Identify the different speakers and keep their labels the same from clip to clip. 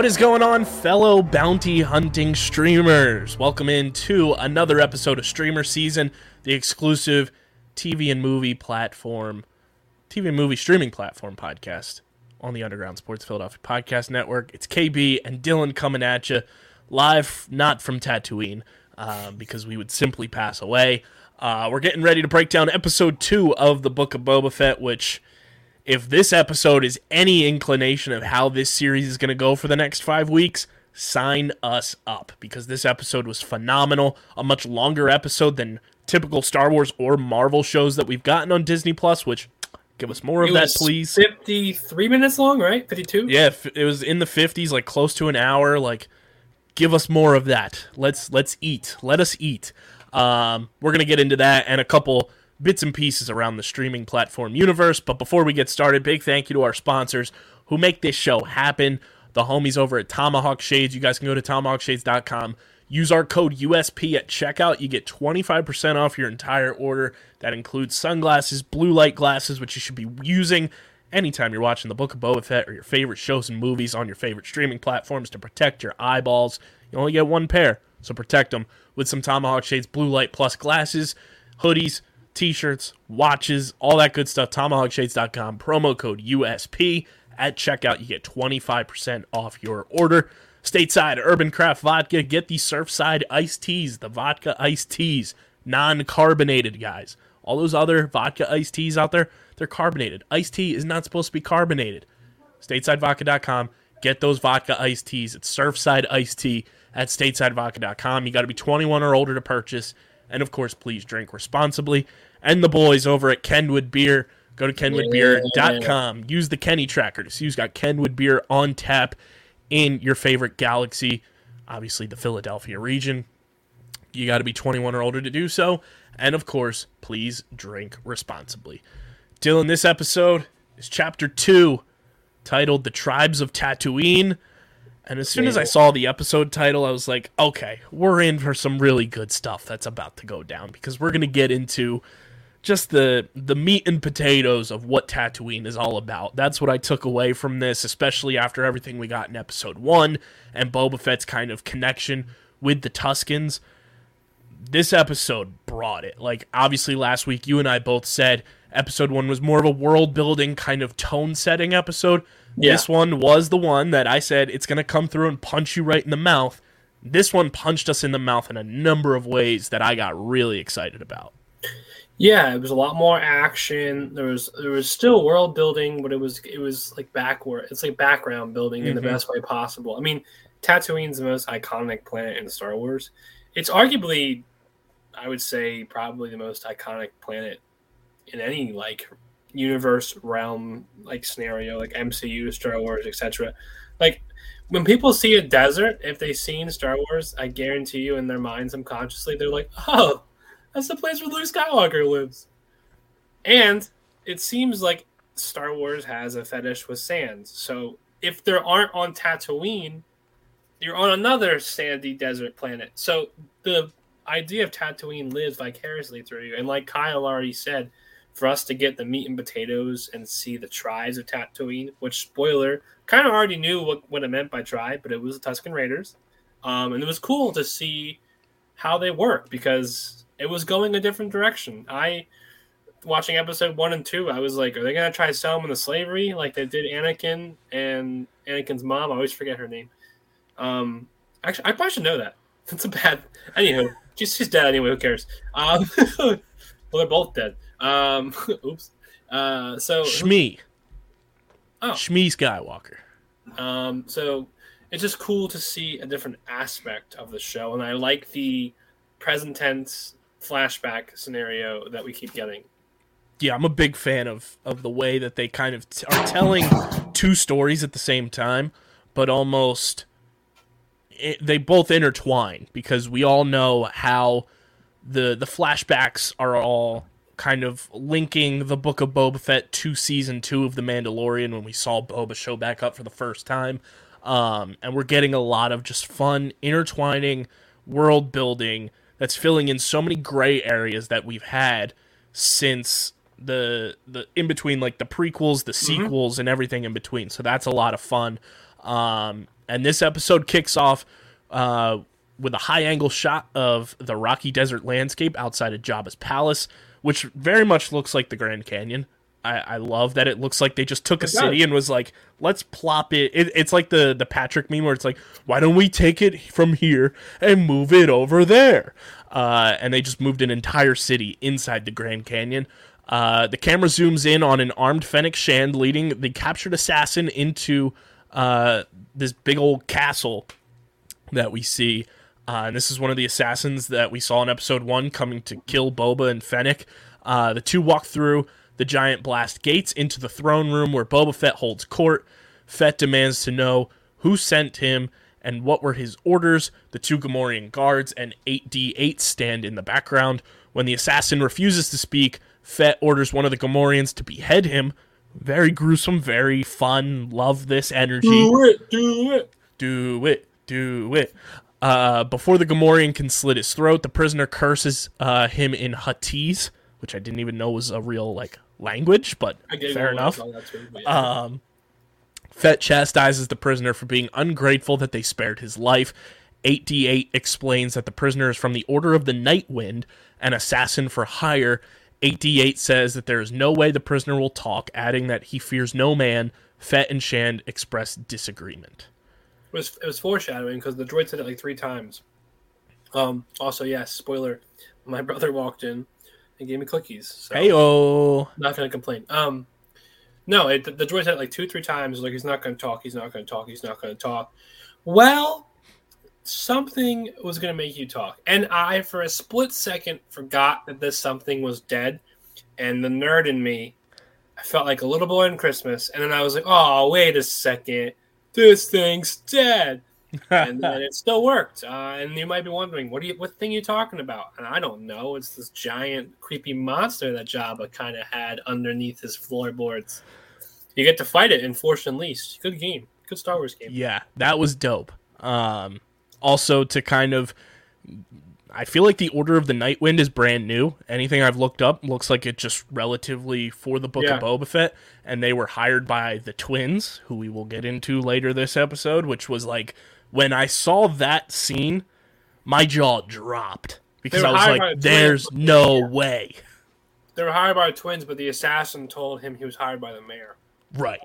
Speaker 1: What is going on, fellow bounty hunting streamers? Welcome into another episode of Streamer Season, the exclusive TV and movie platform, TV and movie streaming platform podcast on the Underground Sports Philadelphia Podcast Network. It's KB and Dylan coming at you live, not from Tatooine, uh, because we would simply pass away. Uh, we're getting ready to break down episode two of the Book of Boba Fett, which if this episode is any inclination of how this series is going to go for the next five weeks, sign us up because this episode was phenomenal. A much longer episode than typical Star Wars or Marvel shows that we've gotten on Disney Plus, which give us more of
Speaker 2: It
Speaker 1: that, please.
Speaker 2: 53 minutes long, right? 52?
Speaker 1: Yeah, it was in the 50s, like close to an hour. Like, give us more of that. Let's let's eat. Let us eat. Um, we're gonna get into that and a couple bits and pieces around the streaming platform universe. But before we get started, big thank you to our sponsors who make this show happen. The homies over at Tomahawk Shades. You guys can go to tomahawkshades.com. Use our code USP at checkout. You get 25% off your entire order. That includes sunglasses, blue light glasses, which you should be using anytime you're watching the Book of Boba Fett or your favorite shows and movies on your favorite streaming platforms to protect your eyeballs. You only get one pair, so protect them with some Tomahawk Shades Blue Light Plus glasses, hoodies, t-shirts, watches, all that good stuff. TomahawkShades.com. Promo code USP at checkout. You get 25% off your order. Stateside Urban Craft Vodka. Get the Surfside iced teas, the vodka iced teas, non-carbonated guys. All those other vodka iced teas out there, they're carbonated. Iced tea is not supposed to be carbonated. StatesideVodka.com. Get those vodka iced teas. It's Surfside iced tea at StatesideVodka.com. You got to be 21 or older to purchase. And of course, please drink responsibly. And the boys over at Kenwood Beer. Go to kenwoodbeer.com. Use the Kenny tracker to see who's got Kenwood Beer on tap in your favorite galaxy, obviously the Philadelphia region. You got to be 21 or older to do so. And of course, please drink responsibly. Dylan, this episode is chapter two, titled The Tribes of Tatooine. And as soon as I saw the episode title, I was like, okay, we're in for some really good stuff that's about to go down because we're going to get into just the the meat and potatoes of what Tatooine is all about. That's what I took away from this, especially after everything we got in episode 1 and Boba Fett's kind of connection with the Tuskens. This episode brought it. Like obviously last week you and I both said episode 1 was more of a world building kind of tone setting episode.
Speaker 2: Yeah.
Speaker 1: This one was the one that I said it's going to come through and punch you right in the mouth. This one punched us in the mouth in a number of ways that I got really excited about.
Speaker 2: Yeah, it was a lot more action. There was there was still world building, but it was it was like backward. It's like background building in the
Speaker 1: Mhm.
Speaker 2: best way possible. I mean, Tatooine's the most iconic planet in Star Wars. It's arguably, I would say, probably the most iconic planet in any like universe realm like scenario, like MCU, Star Wars, etc. Like when people see a desert, if they've seen Star Wars, I guarantee you in their minds subconsciously they're like, oh, that's the place where Luke Skywalker lives. And it seems like Star Wars has a fetish with sands. So if there aren't on Tatooine, you're on another sandy desert planet. So the idea of Tatooine lives vicariously through you. And like Kyle already said, for us to get the meat and potatoes and see the tribes of Tatooine, which spoiler, kind of already knew what, what it meant by tribe, but it was the Tusken Raiders. Um, and it was cool to see how they work because it was going a different direction. I watching episode one and two, I was like, are they gonna try to sell him into slavery like they did Anakin and Anakin's mom? I always forget her name. Um, actually, I probably should know that. That's a bad. Anywho, she's she's dead anyway. Who cares? Um, well, they're both dead. Um, oops. Uh, so
Speaker 1: Shmi.
Speaker 2: Oh.
Speaker 1: Shmi Skywalker.
Speaker 2: Um, so it's just cool to see a different aspect of the show, and I like the present tense flashback scenario that we keep getting.
Speaker 1: Yeah, I'm a big fan of of the way that they kind of t- are telling two stories at the same time, but almost it, they both intertwine because we all know how the the flashbacks are all kind of linking the book of Boba Fett to season two of The Mandalorian when we saw Boba show back up for the first time. Um, and we're getting a lot of just fun intertwining world building that's filling in so many gray areas that we've had since the the in between like the prequels, the sequels, and everything in between. So that's a lot of fun. Um, And this episode kicks off uh, with a high angle shot of the rocky desert landscape outside of Jabba's palace, which very much looks like the Grand Canyon. I, I love that it looks like they just took a
Speaker 2: It
Speaker 1: city and was like, let's plop it. it. It's like the the Patrick meme where it's like, why don't we take it from here and move it over there? Uh, and they just moved an entire city inside the Grand Canyon. Uh, the camera zooms in on an armed Fennec Shand leading the captured assassin into uh, this big old castle that we see. Uh, and this is one of the assassins that we saw in episode one coming to kill Boba and Fennec. Uh, the two walk through the giant blast gates into the throne room where Boba Fett holds court. Fett demands to know who sent him and what were his orders. The two Gamorrean guards and 8D8 stand in the background. When the assassin refuses to speak, Fett orders one of the Gamorreans to behead him. Very gruesome, very fun. Love this energy
Speaker 2: Do it, do it.
Speaker 1: do it, do it. Uh, before the Gamorrean can slit his throat, the prisoner curses uh, him in Huttese, which I didn't even know was a real like language, but fair enough.
Speaker 2: all too, but yeah.
Speaker 1: Um, Fett chastises the prisoner for being ungrateful that they spared his life. 8D8 explains that the prisoner is from the Order of the Night Wind, an assassin for hire. 8D8 says that there is no way the prisoner will talk, adding that he fears no man. Fett and Shand express disagreement.
Speaker 2: It was it was foreshadowing because the droid said it like three times. Um. Also, yes. Spoiler. My brother walked in and gave me cookies. So
Speaker 1: Hey oh.
Speaker 2: not gonna complain. Um. No, it, the, the droid said it like two, three times. Like he's not gonna talk. He's not gonna talk. He's not gonna talk. Well, something was gonna make you talk, and I, for a split second, forgot that this something was dead, and the nerd in me, I felt like a little boy on Christmas, and then I was like, oh, wait a second, this thing's dead. and then it still worked. Uh, and you might be wondering, what are you, what thing you talking about? And I don't know. It's this giant, creepy monster that Jabba kind of had underneath his floorboards. You get to fight it in Force Unleashed. Good game. Good Star Wars game.
Speaker 1: Yeah, that was dope. Um, also, to kind of, I feel like the Order of the Nightwind is brand new. Anything I've looked up looks like it just relatively for the Book
Speaker 2: Yeah.
Speaker 1: of Boba Fett, and they were hired by the twins, who we will get into later this episode. Which was like when I saw that scene, my jaw dropped because I was like, "There's
Speaker 2: twins.
Speaker 1: no way."
Speaker 2: They were hired by the twins, but the assassin told him he was hired by the mayor.
Speaker 1: Right.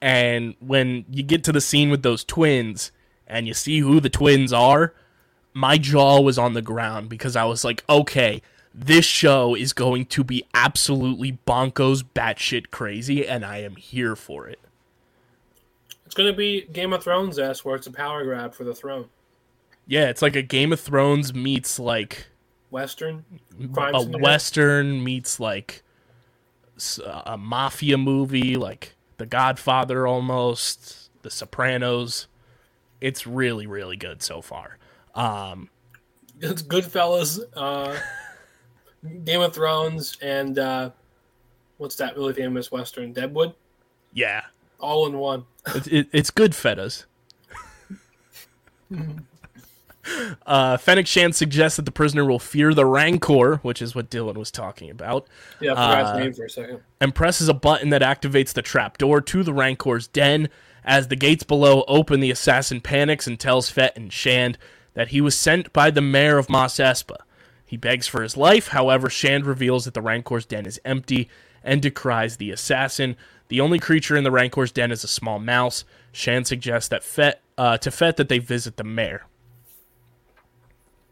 Speaker 1: And when you get to the scene with those twins and you see who the twins are, my jaw was on the ground because I was like, okay, this show is going to be absolutely bonkos batshit crazy, and I am here for it.
Speaker 2: It's going to be Game of Thrones s where it's a power grab for the throne.
Speaker 1: Yeah, it's like a Game of Thrones meets like
Speaker 2: Western crime
Speaker 1: a western meets like a mafia movie, like The Godfather almost, The Sopranos. It's really, really good so far. Um,
Speaker 2: It's Goodfellas, uh, Game of Thrones, and uh, what's that really famous Western? Deadwood?
Speaker 1: yeah,
Speaker 2: All in one.
Speaker 1: it, it, it's good fetas. uh, Fennec Shan suggests that the prisoner will fear the Rancor, which is what Dylan was talking about,
Speaker 2: Yeah, I forgot
Speaker 1: Uh,
Speaker 2: his name for a second.
Speaker 1: and presses a button that activates the trapdoor to the Rancor's den. As the gates below open, the assassin panics and tells Fett and Shand that he was sent by the mayor of Mos Espa. He begs for his life, however, Shand reveals that the Rancor's den is empty and decries the assassin. The only creature in the Rancor's den is a small mouse. Shand suggests that Fett, uh, to Fett that they visit the mayor.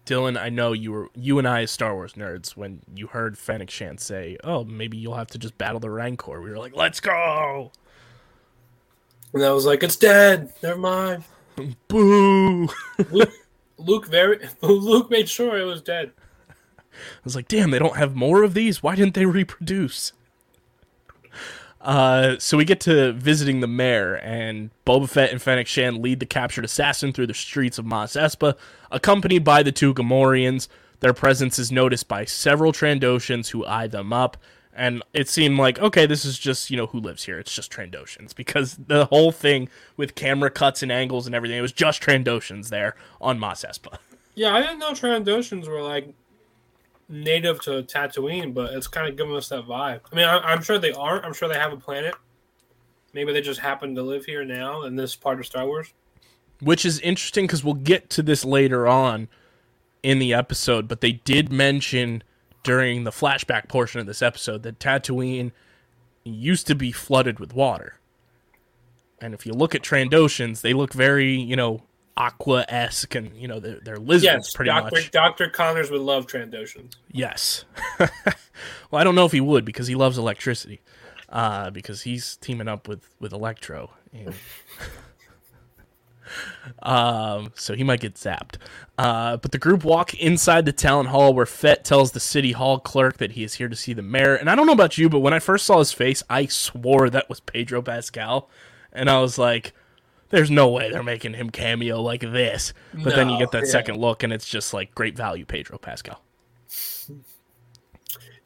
Speaker 1: Dylan, I know you were you and I as Star Wars nerds when you heard Fennec Shand say, "Oh, maybe you'll have to just battle the Rancor." We were like, "Let's go!"
Speaker 2: And I was like, it's dead. Never mind.
Speaker 1: Boo!
Speaker 2: Luke, very Luke made sure it was dead.
Speaker 1: I was like, "Damn, they don't have more of these. Why didn't they reproduce?" Uh, so we get to visiting the mayor, and Boba Fett and Fennec Shan lead the captured assassin through the streets of Mos Espa, accompanied by the two Gamorreans. Their presence is noticed by several Trandoshans who eye them up, and it seemed like, okay, this is just, you know, who lives here. It's just Trandoshans, because the whole thing with camera cuts and angles and everything, it was just Trandoshans there on Mos Espa.
Speaker 2: Yeah, I didn't know Trandoshans were like native to Tatooine, but it's kind of giving us that vibe. I mean, I, I'm sure they aren't. I'm sure they have a planet. Maybe they just happen to live here now in this part of Star Wars.
Speaker 1: which is interesting because we'll get to this later on in the episode. But they did mention during the flashback portion of this episode that Tatooine used to be flooded with water. And if you look at Trandoshans, they look very, you know, aqua esque, and you know they're, they're lizards
Speaker 2: Yes,
Speaker 1: pretty
Speaker 2: Doctor
Speaker 1: much.
Speaker 2: Doctor Connors would love Trandoshans.
Speaker 1: Yes. well, I don't know if he would because he loves electricity. Uh, because he's teaming up with with Electro. And um, so he might get zapped. Uh, but the group walk inside the town hall where Fett tells the city hall clerk that he is here to see the mayor. And I don't know about you, but when I first saw his face, I swore that was Pedro Pascal, and I was like. There's no way they're making him cameo like this. But then you get that
Speaker 2: yeah.
Speaker 1: second look, and it's just like great value, Pedro Pascal.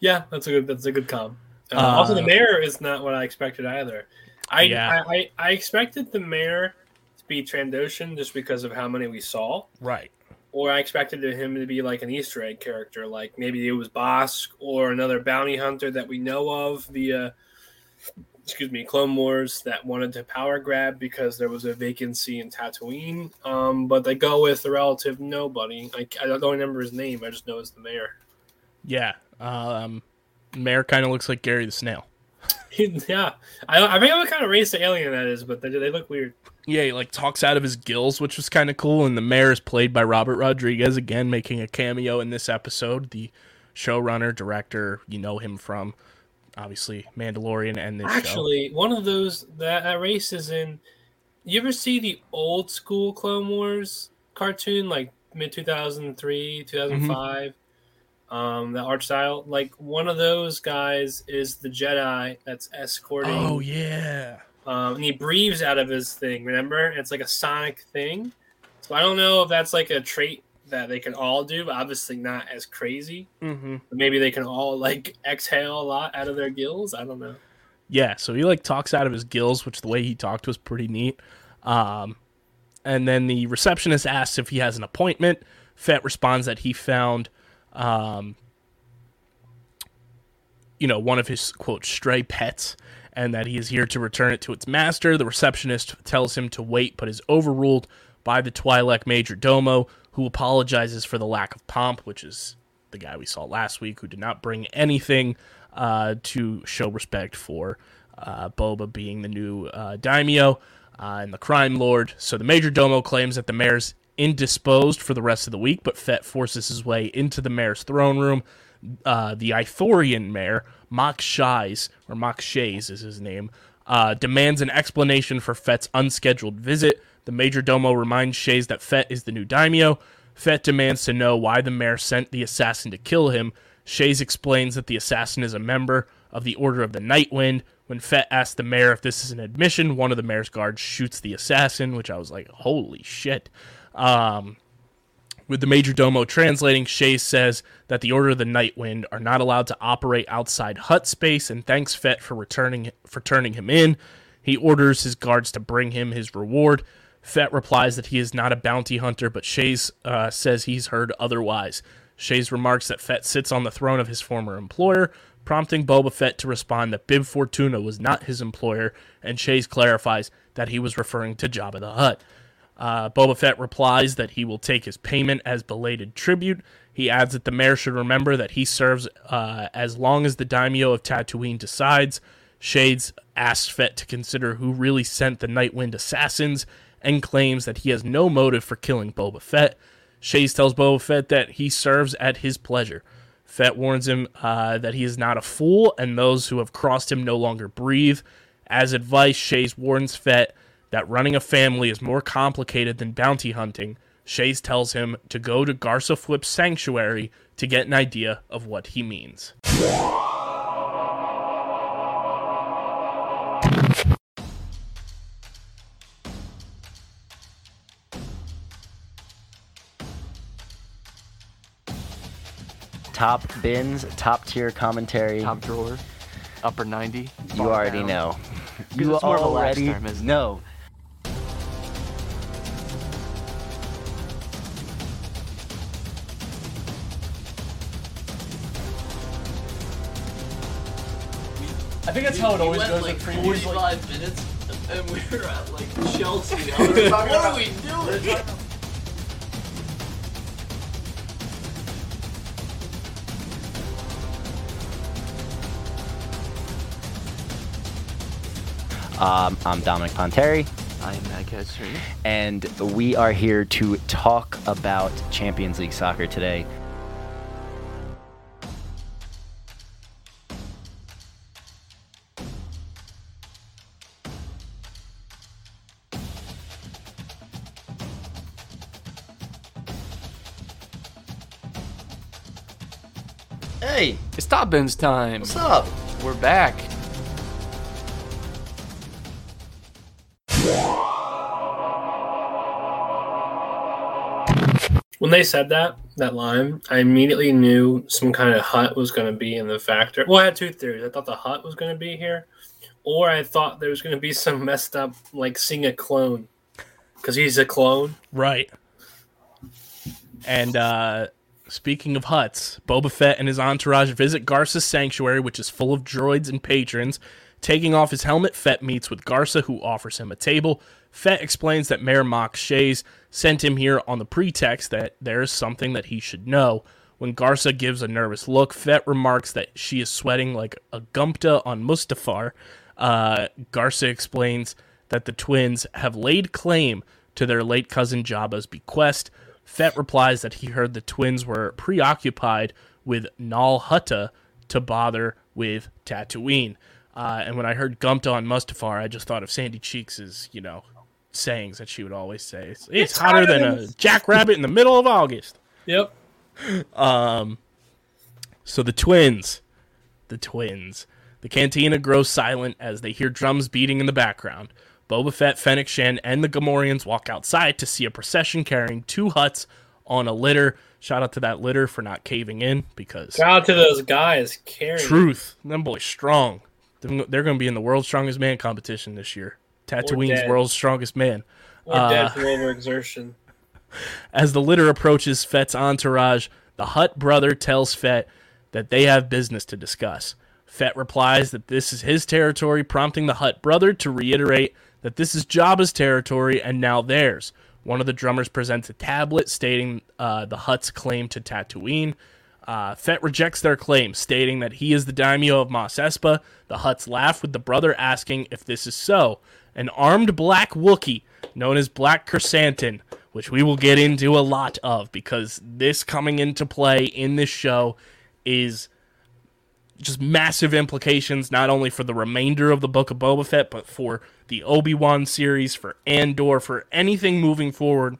Speaker 2: Yeah, that's a good that's a good com. Uh,
Speaker 1: Uh,
Speaker 2: also, the mayor is not what I expected either. I,
Speaker 1: Yeah.
Speaker 2: I, I I expected the mayor be Trandoshan just because of how many we saw,
Speaker 1: Right.
Speaker 2: or I expected him to be like an Easter egg character, like maybe it was Bossk or another bounty hunter that we know of via, excuse me, Clone Wars that wanted to power grab because there was a vacancy in Tatooine. Um, but they go with the relative nobody. I, I don't remember his name. I just know it's the mayor.
Speaker 1: Yeah. Um, Mayor kind of looks like Gary the Snail.
Speaker 2: yeah, I, I forget what kind of race the alien that is, but they, they look weird.
Speaker 1: Yeah, he like talks out of his gills, which was kind of cool. And the mayor is played by Robert Rodriguez again, making a cameo in this episode. The showrunner, director, you know him from obviously Mandalorian and this show.
Speaker 2: Actually, one of those that, that race is in. You ever see the old school Clone Wars cartoon, like mid two thousand three, two thousand five? Um, the art style, like one of those guys is the Jedi that's escorting.
Speaker 1: Oh yeah.
Speaker 2: Um, and he breathes out of his thing. Remember, it's like a sonic thing. So I don't know if that's like a trait that they can all do, obviously not as crazy.
Speaker 1: Mm-hmm.
Speaker 2: Maybe they can all like exhale a lot out of their gills. I don't know.
Speaker 1: Yeah, so he like talks out of his gills, which the way he talked was pretty neat. Um, and then the receptionist asks if he has an appointment. Fett responds that he found, um, you know, one of his quote stray pets, and that he is here to return it to its master. The receptionist tells him to wait, but is overruled by the Twi'lek Major Domo, who apologizes for the lack of pomp, which is the guy we saw last week, who did not bring anything uh, to show respect for uh, Boba being the new uh, daimyo uh, and the crime lord. So the major domo claims that the mayor's indisposed for the rest of the week, but Fett forces his way into the mayor's throne room. Uh, the Ithorian mayor, Mock Shies, or Mok Shaiz is his name, uh, demands an explanation for Fett's unscheduled visit. The major domo reminds Shaiz that Fett is the new daimyo. Fett demands to know why the mayor sent the assassin to kill him. Shaiz explains that the assassin is a member of the Order of the Night Wind. When Fett asks the mayor if this is an admission, one of the mayor's guards shoots the assassin, which I was like, holy shit. Um, with the major domo translating, Shaiz says that the Order of the Night Wind are not allowed to operate outside Hutt space, and thanks Fett for returning for turning him in. He orders his guards to bring him his reward. Fett replies that he is not a bounty hunter, but Shaiz uh, says he's heard otherwise. Shaiz remarks that Fett sits on the throne of his former employer, prompting Boba Fett to respond that Bib Fortuna was not his employer, and Shaiz clarifies that he was referring to Jabba the Hutt. Uh, Boba Fett replies that he will take his payment as belated tribute. He adds that the mayor should remember that he serves uh, as long as the daimyo of Tatooine decides. Shaiz asks Fett to consider who really sent the Nightwind assassins and claims that he has no motive for killing Boba Fett. Shaiz tells Boba Fett that he serves at his pleasure. Fett warns him uh, that he is not a fool and those who have crossed him no longer breathe. As advice, Shaiz warns Fett that running a family is more complicated than bounty hunting. Shaiz tells him to go to Garsa Fwip's sanctuary to get an idea of what he means.
Speaker 3: Top bins, top tier commentary.
Speaker 4: top drawer, upper 90.
Speaker 3: you already
Speaker 4: down.
Speaker 3: know.
Speaker 4: 'Cause
Speaker 3: You
Speaker 4: it's more of a lax
Speaker 3: already
Speaker 4: term,
Speaker 3: know.
Speaker 5: Think that's how it always
Speaker 6: went
Speaker 5: goes
Speaker 6: like
Speaker 5: with previews. Like,
Speaker 6: minutes
Speaker 2: and we were at like Chelsea. I was like, what are we doing?
Speaker 3: Um, I'm Dominic Ponteri,
Speaker 4: I am Matt Ketzer.
Speaker 3: and we are here to talk about Champions League soccer today.
Speaker 5: Hey,
Speaker 4: It's Top Bins time.
Speaker 5: what's up?
Speaker 4: We're back.
Speaker 2: When they said that, that line, I immediately knew some kind of Hutt was going to be in the factory. Well, I had two theories. I thought the Hutt was going to be here, or I thought there was going to be some messed up, like seeing a clone, because he's a clone.
Speaker 1: Right. And uh, speaking of Hutts, Boba Fett and his entourage visit Garsa's sanctuary, which is full of droids and patrons. Taking off his helmet, Fett meets with Garsa, who offers him a table. Fett explains that Mayor Mok Shaiz sent him here on the pretext that there is something that he should know. When Garza gives a nervous look, Fett remarks that she is sweating like a Gumpta on Mustafar. Uh, Garsa explains that the twins have laid claim to their late cousin Jabba's bequest. Fett replies that he heard the twins were preoccupied with Nal Hutta to bother with Tatooine. Uh, and when I heard Gumpta on Mustafar, I just thought of Sandy Cheeks' you know, sayings that she would always say. It's, it's hotter than a jackrabbit in the middle of August.
Speaker 2: Yep.
Speaker 1: So the twins, the twins. The cantina grows silent as they hear drums beating in the background. Boba Fett, Fennec Shen, and the Gamorreans walk outside to see a procession carrying two Hutts on a litter. Shout out to that litter for not caving in because
Speaker 2: Shout out to those guys carrying.
Speaker 1: truth, them boys strong. They're going to be in the world's strongest man competition this year. Tatooine's world's strongest man.
Speaker 2: Or dead uh, from overexertion.
Speaker 1: As the litter approaches Fett's entourage, the Hutt brother tells Fett that they have business to discuss. Fett replies that this is his territory, prompting the Hutt brother to reiterate that this is Jabba's territory and now theirs. One of the drummers presents a tablet stating uh, the Hutt's claim to Tatooine. Uh, Fett rejects their claim, stating that he is the daimyo of Mos Espa. The Hutts laugh with the brother asking if this is so. An armed black Wookiee, known as Black Chrysanthemum, which we will get into a lot of because this coming into play in this show is just massive implications, not only for the remainder of the Book of Boba Fett, but for the Obi Wan series, for Andor, for anything moving forward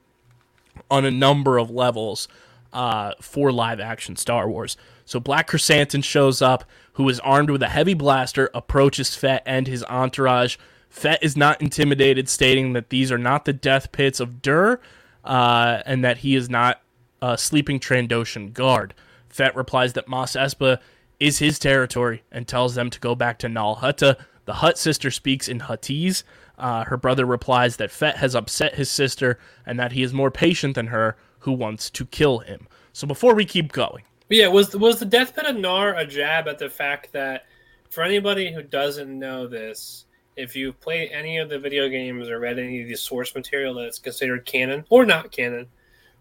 Speaker 1: on a number of levels uh, for live action Star Wars. So Black Chrysanthemum shows up, who is armed with a heavy blaster, approaches Fett and his entourage. Fett is not intimidated, stating that these are not the death pits of Dur, uh, and that he is not a sleeping Trandoshan guard. Fett replies that Mos Espa is his territory and tells them to go back to Nal Hutta. The Hutt sister speaks in Huttese. Uh, her brother replies that Fett has upset his sister and that he is more patient than her, who wants to kill him. So before we keep going,
Speaker 2: yeah, was was the death pit of Nar a jab at the fact that for anybody who doesn't know this, if you've played any of the video games or read any of the source material that's considered canon or not canon,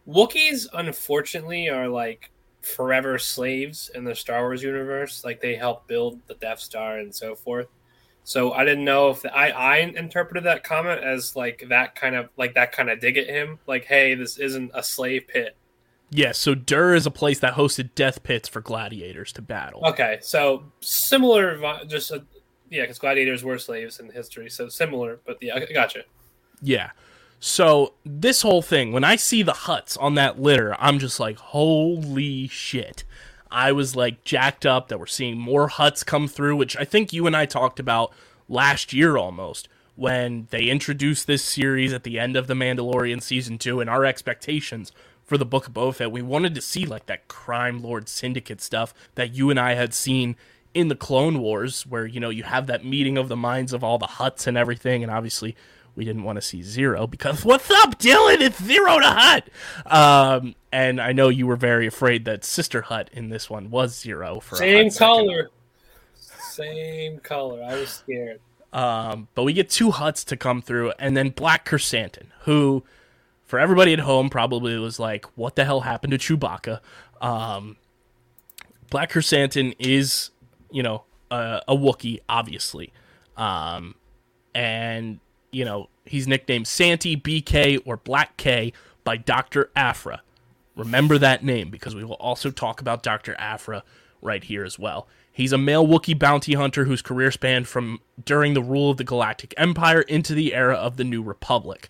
Speaker 2: Wookiees unfortunately are like forever slaves in the Star Wars universe. Like they help build the Death Star and so forth. So I didn't know if the, I I interpreted that comment as like that kind of like that kind of dig at him, like hey, this isn't a slave pit.
Speaker 1: yes, so Dur is a place that hosted death pits for gladiators to battle.
Speaker 2: Okay, so similar, just a, yeah, because gladiators were slaves in history, so similar. But yeah, I gotcha.
Speaker 1: Yeah. So this whole thing, when I see the Hutts on that litter, I'm just like, holy shit. I was like jacked up that we're seeing more Hutts come through, which I think you and I talked about last year almost when they introduced this series at the end of The Mandalorian season two and our expectations for the Book of Boba. We wanted to see like that crime lord syndicate stuff that you and I had seen in the Clone Wars, where you know you have that meeting of the minds of all the Hutts and everything, and obviously we didn't want to see Ziro because what's up, Dylan? It's Ziro the Hutt. Um, and I know you were very afraid that Sister Hutt in this one was Ziro for
Speaker 2: Same color, same color. I was scared.
Speaker 1: Um, but we get two Hutts to come through, and then Black Chrysanthemum, who, for everybody at home, probably was like, "What the hell happened to Chewbacca?" Um, Black Chrysanthemum is, you know, a, a Wookiee, obviously, um, and you know he's nicknamed Santi BK or Black K by Doctor Aphra. Remember that name because we will also talk about Doctor Aphra right here as well. He's a male Wookiee bounty hunter whose career spanned from during the rule of the Galactic Empire into the era of the New Republic.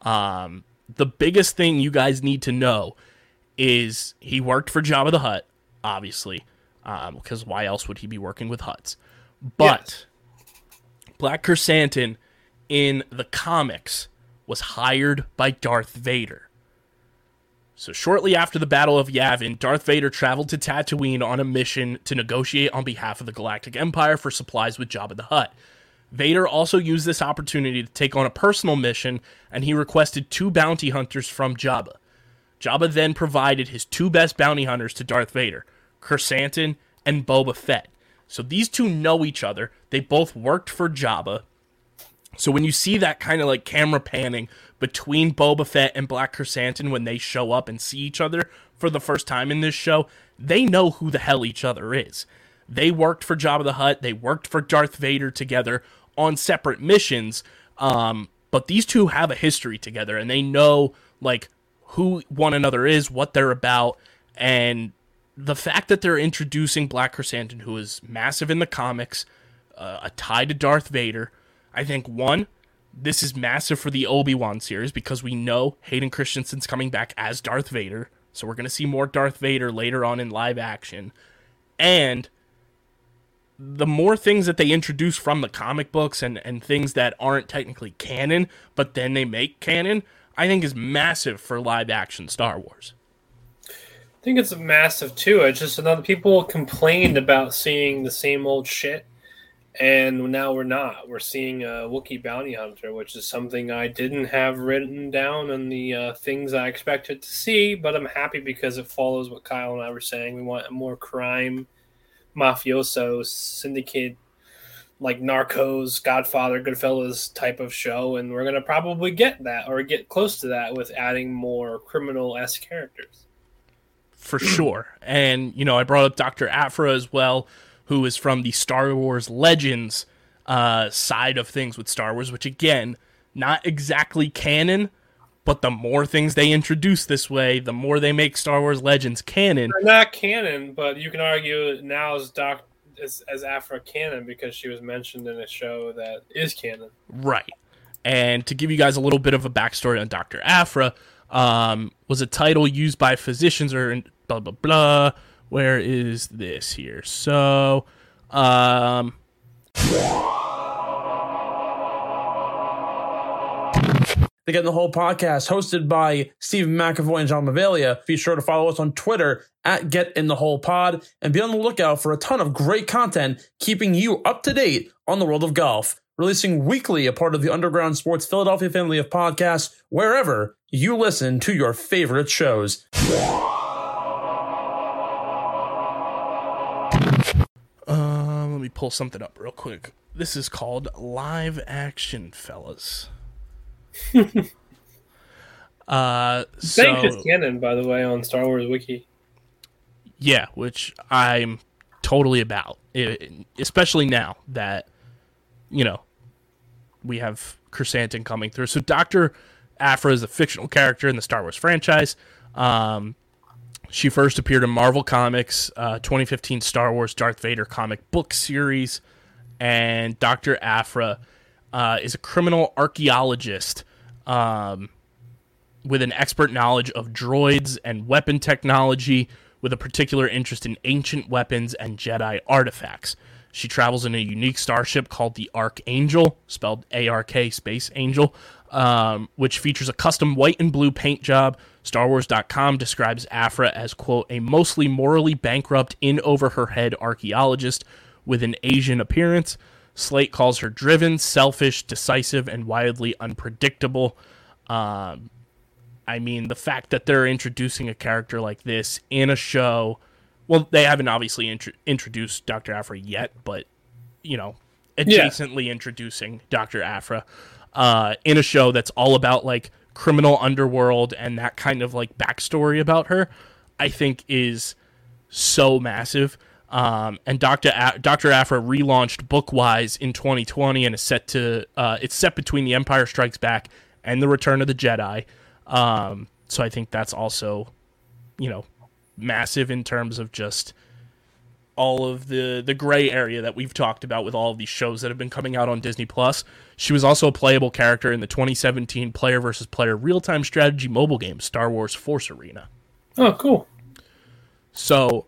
Speaker 1: Um, the biggest thing you guys need to know is he worked for Jabba the Hutt, obviously, um, because why else would he be working with Hutts? But Black Chrysanthemum in the comics was hired by Darth Vader. So shortly after the Battle of Yavin, Darth Vader traveled to Tatooine on a mission to negotiate on behalf of the Galactic Empire for supplies with Jabba the Hutt. Vader also used this opportunity to take on a personal mission, and he requested two bounty hunters from Jabba. Jabba then provided his two best bounty hunters to Darth Vader, Chrysanthemum and Boba Fett. So these two know each other. They both worked for Jabba. So when you see that kind of like camera panning between Boba Fett and Black Chrysanthemum when they show up and see each other for the first time in this show, they know who the hell each other is. They worked for Jabba the Hutt. They worked for Darth Vader together on separate missions. Um, but these two have a history together, and they know like who one another is, what they're about, and the fact that they're introducing Black Chrysanthemum, who is massive in the comics, uh, a tie to Darth Vader. I think one, this is massive for the Obi Wan series because we know Hayden Christensen's coming back as Darth Vader, so we're gonna see more Darth Vader later on in live action, and the more things that they introduce from the comic books and, and things that aren't technically canon, but then they make canon, I think is massive for live action Star Wars.
Speaker 2: I think it's massive too. It's just another people complained about seeing the same old shit, and now we're not. We're seeing a Wookiee bounty hunter, which is something I didn't have written down in the uh, things I expected to see. But I'm happy because it follows what Kyle and I were saying. We want a more crime, mafioso, syndicate, like Narcos, Godfather, Goodfellas type of show, and we're gonna probably get that or get close to that with adding more criminal s characters
Speaker 1: for sure. And you know, I brought up Doctor Aphra as well, who is from the Star Wars Legends uh, side of things with Star Wars, which again, not exactly canon, but the more things they introduce this way, the more they make Star Wars Legends canon.
Speaker 2: They're not canon, but you can argue now as Doc as, as Aphra canon because she was mentioned in a show that is canon.
Speaker 1: Right. And to give you guys a little bit of a backstory on Dr. Aphra, um, was a title used by physicians or blah, blah, blah. Where is this here? So, um,
Speaker 6: The Get in the Hole podcast, hosted by Stephen McAvoy and John Mavalia. Be sure to follow us on Twitter at Get in the Hole Pod and be on the lookout for a ton of great content keeping you up to date on the world of golf. Releasing weekly, a part of the Underground Sports Philadelphia family of podcasts, wherever you listen to your favorite shows.
Speaker 1: Me pull something up real quick. This is called live action, fellas. uh, so
Speaker 2: Thanks is canon, by the way, on Star Wars Wiki.
Speaker 1: yeah, which I'm totally about, I- especially now that you know we have Chrysanthemum coming through. So Doctor Aphra is a fictional character in the Star Wars franchise. Um, she first appeared in Marvel Comics, uh, 2015 Star Wars Darth Vader comic book series, and Doctor Aphra uh, is a criminal archaeologist um, with an expert knowledge of droids and weapon technology, with a particular interest in ancient weapons and Jedi artifacts. She travels in a unique starship called the Ark Angel, spelled A R K space Angel, um, which features a custom white and blue paint job. StarWars.com describes Aphra as, quote, a mostly morally bankrupt, in over her head archaeologist with an Asian appearance. Slate calls her driven, selfish, decisive, and wildly unpredictable. Um, I mean, the fact that they're introducing a character like this in a show, well, they haven't obviously intro- introduced Dr. Aphra yet, but, you know, adjacently introducing Dr. Aphra uh, in a show that's all about like criminal underworld and that kind of like backstory about her, I think is so massive. Um, and Dr. A- Dr. Aphra relaunched Bookwise in 2020 and is set to uh, it's set between The Empire Strikes Back and The Return of the Jedi. Um, so I think that's also, you know, massive in terms of just all of the the gray area that we've talked about with all of these shows that have been coming out on Disney Plus. She was also a playable character in the 2017 player versus player real-time strategy mobile game Star Wars Force Arena.
Speaker 2: Oh, cool.
Speaker 1: So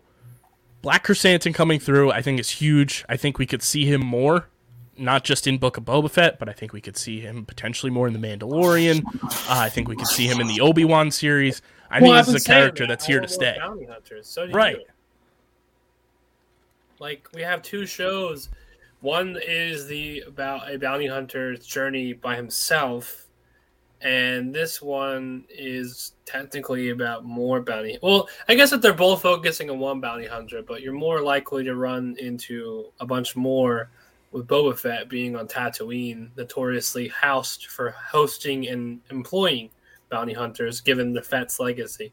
Speaker 1: Black Chrysanthemum coming through, I think is huge. I think we could see him more, not just in Book of Boba Fett, but I think we could see him potentially more in The Mandalorian. Uh, I think we could see him in the Obi Wan series. I
Speaker 2: Well,
Speaker 1: think this is a character
Speaker 2: that.
Speaker 1: that's here to stay.
Speaker 2: So
Speaker 1: Right.
Speaker 2: you. Like we have two shows. One is the about a bounty hunter's journey by himself, and this one is technically about more bounty. Well, I guess that they're both focusing on one bounty hunter, but you're more likely to run into a bunch more with Boba Fett being on Tatooine, notoriously housed for hosting and employing bounty hunters, given the Fett's legacy.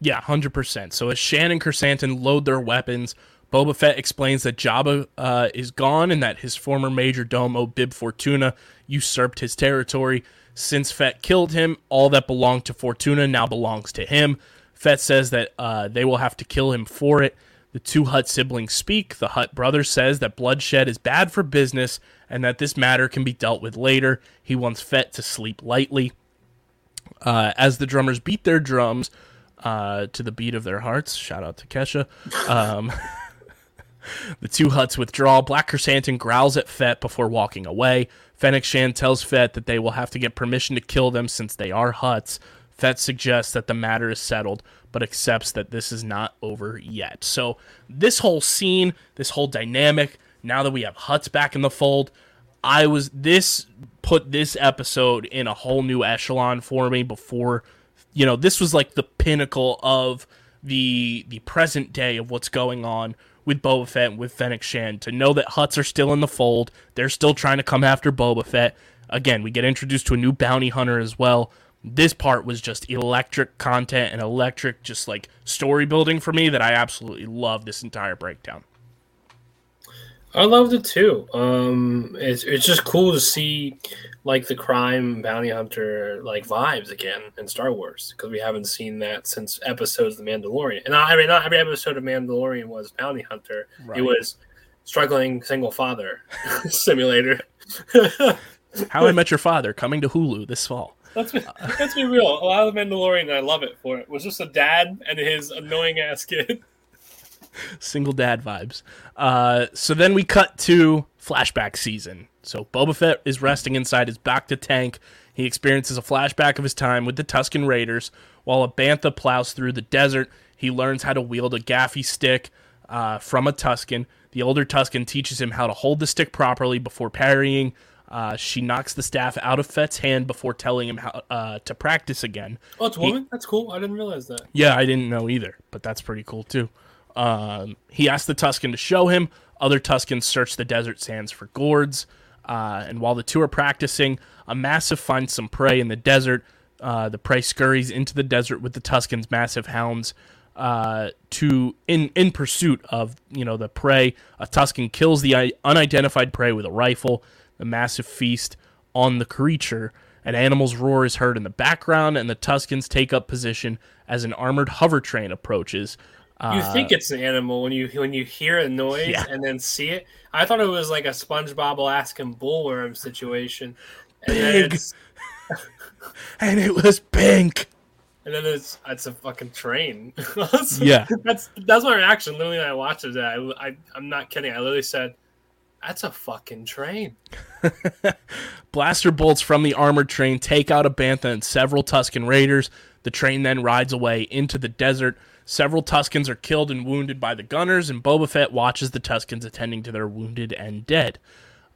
Speaker 1: Yeah, hundred percent. So as Shan and Chrysanthemum load their weapons, Boba Fett explains that Jabba uh, is gone and that his former major domo Bib Fortuna usurped his territory. Since Fett killed him, all that belonged to Fortuna now belongs to him. Fett says that uh, they will have to kill him for it. The two Hutt siblings speak. The Hutt brother says that bloodshed is bad for business and that this matter can be dealt with later. He wants Fett to sleep lightly. Uh, as the drummers beat their drums uh, to the beat of their hearts, shout out to Kesha. Um, the two Hutts withdraw. Black Chrysanthemum growls at Fett before walking away. Fennec Shan tells Fett that they will have to get permission to kill them since they are Hutts. Fett suggests that the matter is settled, but accepts that this is not over yet. So, this whole scene, this whole dynamic, now that we have Hutts back in the fold, I was this put this episode in a whole new echelon for me before you know this was like the pinnacle of the the present day of what's going on with Boba Fett and with Fennec Shan to know that Hutts are still in the fold. They're still trying to come after Boba Fett. Again we get introduced to a new bounty hunter as well. This part was just electric content and electric just like story building for me that I absolutely love this entire breakdown.
Speaker 2: I loved it too. Um, it's it's just cool to see like the crime bounty hunter like vibes again in Star Wars because we haven't seen that since episodes of The Mandalorian. And I mean, not every episode of Mandalorian was bounty hunter.
Speaker 1: Right.
Speaker 2: It was struggling single father simulator.
Speaker 1: How I Met Your Father coming to Hulu this fall
Speaker 2: let's be, let's be real. A lot of The Mandalorian, I love it for it, was just a dad and his annoying ass kid.
Speaker 1: single dad vibes. Uh, so then we cut to flashback season. So Boba Fett is resting inside his Bacta tank. He experiences a flashback of his time with the Tusken Raiders. While a Bantha plows through the desert, he learns how to wield a gaffi stick uh, from a Tusken. The older Tusken teaches him how to hold the stick properly before parrying. Uh, she knocks the staff out of Fett's hand before telling him how uh, to practice again.
Speaker 2: Oh, it's a woman. That's cool. I didn't realize that.
Speaker 1: Yeah, I didn't know either, but that's pretty cool too. Um, he asked the Tusken to show him. Other Tuskens search the desert sands for gourds. Uh, and while the two are practicing, a massive finds some prey in the desert. Uh, the prey scurries into the desert with the Tusken's massive hounds uh, to in in pursuit of you know the prey. A Tusken kills the unidentified prey with a rifle. The massive feast on the creature. An animal's roar is heard in the background, and the Tuskens take up position as an armored hover train approaches.
Speaker 2: You uh, think it's an animal when you when you hear a noise
Speaker 1: Yeah.
Speaker 2: and then see it. I thought it was like a SpongeBob Alaskan bullworm situation. And
Speaker 1: Big. and it was pink.
Speaker 2: and then it's it's a fucking train.
Speaker 1: Yeah.
Speaker 2: that's that's my reaction. Literally, when I watched it. I, I I'm not kidding. I literally said, "That's a fucking train."
Speaker 1: Blaster bolts from the armored train take out a Bantha and several Tusken Raiders. The train then rides away into the desert. Several Tuskens are killed and wounded by the gunners, and Boba Fett watches the Tuskens attending to their wounded and dead.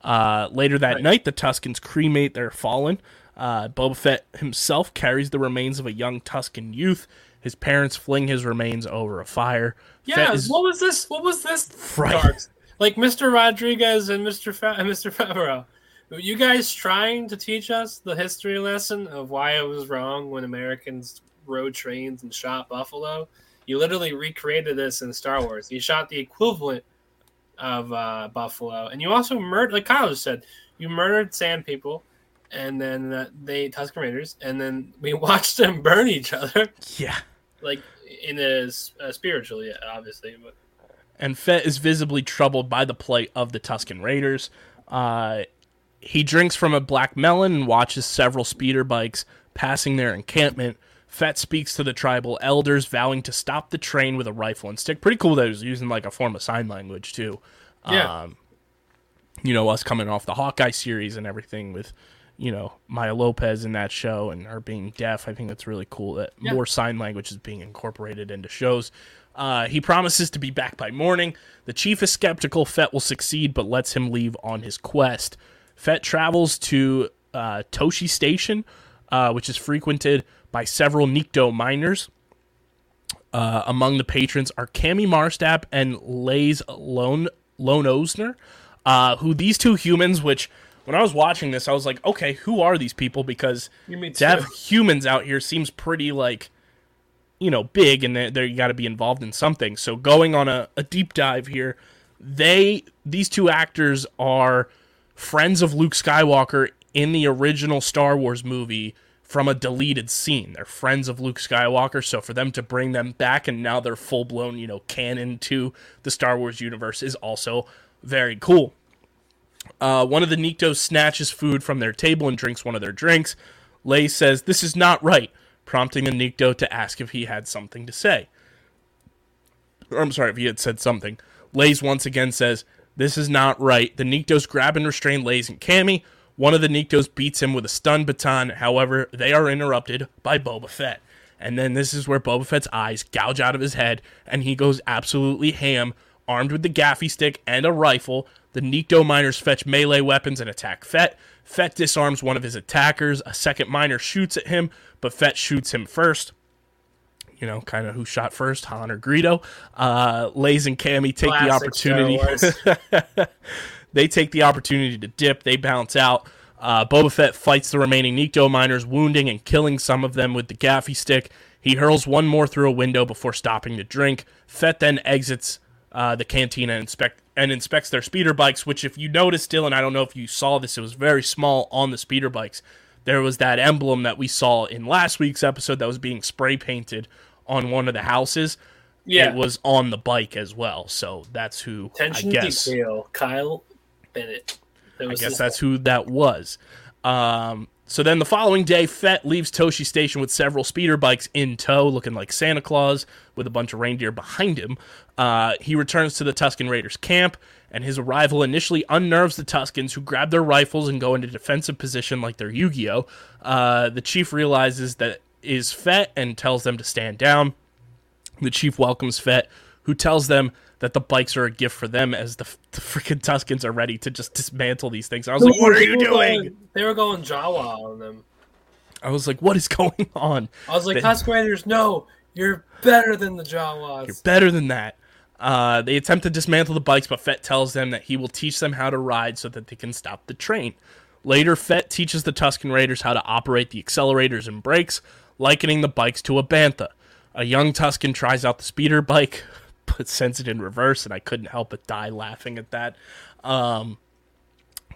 Speaker 1: Uh, later that night, the Tuskens cremate their fallen. Uh, Boba Fett himself carries the remains of a young Tusken youth. His parents fling his remains over a fire.
Speaker 2: Yeah.
Speaker 1: Is-
Speaker 2: what was this? What was this?
Speaker 1: Right.
Speaker 2: Like Mr. Rodriguez and Mr. Fa- and Mr. Favreau. You guys trying to teach us the history lesson of why it was wrong when Americans rode trains and shot buffalo? You literally recreated this in Star Wars. You shot the equivalent of uh, buffalo, and you also murdered, like Kyle just said, you murdered sand people, and then uh, they Tusken Raiders, and then we watched them burn each other,
Speaker 1: Yeah.
Speaker 2: like in a, uh, spiritually, obviously. But
Speaker 1: and Fett is visibly troubled by the plight of the Tusken Raiders. Uh, he drinks from a black melon and watches several speeder bikes passing their encampment. Fett speaks to the tribal elders, vowing to stop the train with a rifle and stick. Pretty cool that he was using like a form of sign language too.
Speaker 2: Yeah.
Speaker 1: Um, you know, us coming off the Hawkeye series and everything with, you know, Maya Lopez in that show and her being deaf. I think that's really cool that
Speaker 2: Yeah.
Speaker 1: more sign language is being incorporated into shows. Uh, he promises to be back by morning. The chief is skeptical Fett will succeed, but lets him leave on his quest. Fett travels to uh, Tosche Station, uh, which is frequented by several Nikto miners. Uh, among the patrons are Camie Marstrap and Laze Lone Loneozner, uh, who these two humans, which when I was watching this, I was like, okay, who are these people? Because to have humans out here seems pretty like, you know, big, and they they got to be involved in something. So going on a, a deep dive here, they these two actors are friends of Luke Skywalker in the original Star Wars movie from a deleted scene. They're friends of Luke Skywalker, so for them to bring them back and now they're full blown, you know, canon to the Star Wars universe is also very cool. Uh, one of the Niktos snatches food from their table and drinks one of their drinks. Lay says, This is not right, prompting the Nikto to ask if he had something to say. Or, I'm sorry, if he had said something. Laze once again says, This is not right. The Niktos grab and restrain Laze and Camie. One of the Niktos beats him with a stun baton. However, they are interrupted by Boba Fett. And then this is where Boba Fett's eyes gouge out of his head, and he goes absolutely ham, armed with the gaffi stick and a rifle. The Nikto miners fetch melee weapons and attack Fett. Fett disarms one of his attackers. A second miner shoots at him, but Fett shoots him first you know, kind of who shot first, Han or Greedo. Uh, Laze and Camie take the
Speaker 2: Classic Star
Speaker 1: opportunity.
Speaker 2: Wars.
Speaker 1: they take the opportunity to dip. They bounce out. Uh, Boba Fett fights the remaining Nikto miners, wounding and killing some of them with the gaffi stick. He hurls one more through a window before stopping to drink. Fett then exits uh, the cantina and inspect and inspects their speeder bikes. Which, if you noticed, Dylan, I don't know if you saw this, it was very small on the speeder bikes. There was that emblem that we saw in last week's episode that was being spray painted on one of the houses.
Speaker 2: Yeah.
Speaker 1: It was on the bike as well. So that's who
Speaker 2: Attention
Speaker 1: I guess.
Speaker 2: detail. Kyle Bennett.
Speaker 1: I guess that's who that was. Um, so then the following day, Fett leaves Tosche Station with several speeder bikes in tow, looking like Santa Claus with a bunch of reindeer behind him. Uh, he returns to the Tusken Raiders camp, and his arrival initially unnerves the Tuskens, who grab their rifles and go into defensive position like they're Yu Gi Oh! Uh, the chief realizes that is Fett and tells them to stand down. The chief welcomes Fett, who tells them that the bikes are a gift for them as the, the freaking Tuskens are ready to just dismantle these things. I was like, what are you doing?
Speaker 2: going- They were going Jawa on them.
Speaker 1: I was like, what is going on?
Speaker 2: I was like,
Speaker 1: They-
Speaker 2: Tusk Raiders, no, you're better than the Jawas.
Speaker 1: You're better than that. Uh, they attempt to dismantle the bikes, but Fett tells them that he will teach them how to ride so that they can stop the train. Later, Fett teaches the Tusken Raiders how to operate the accelerators and brakes, likening the bikes to a bantha. A young Tusken tries out the speeder bike, but sends it in reverse, and I couldn't help but die laughing at that. Um,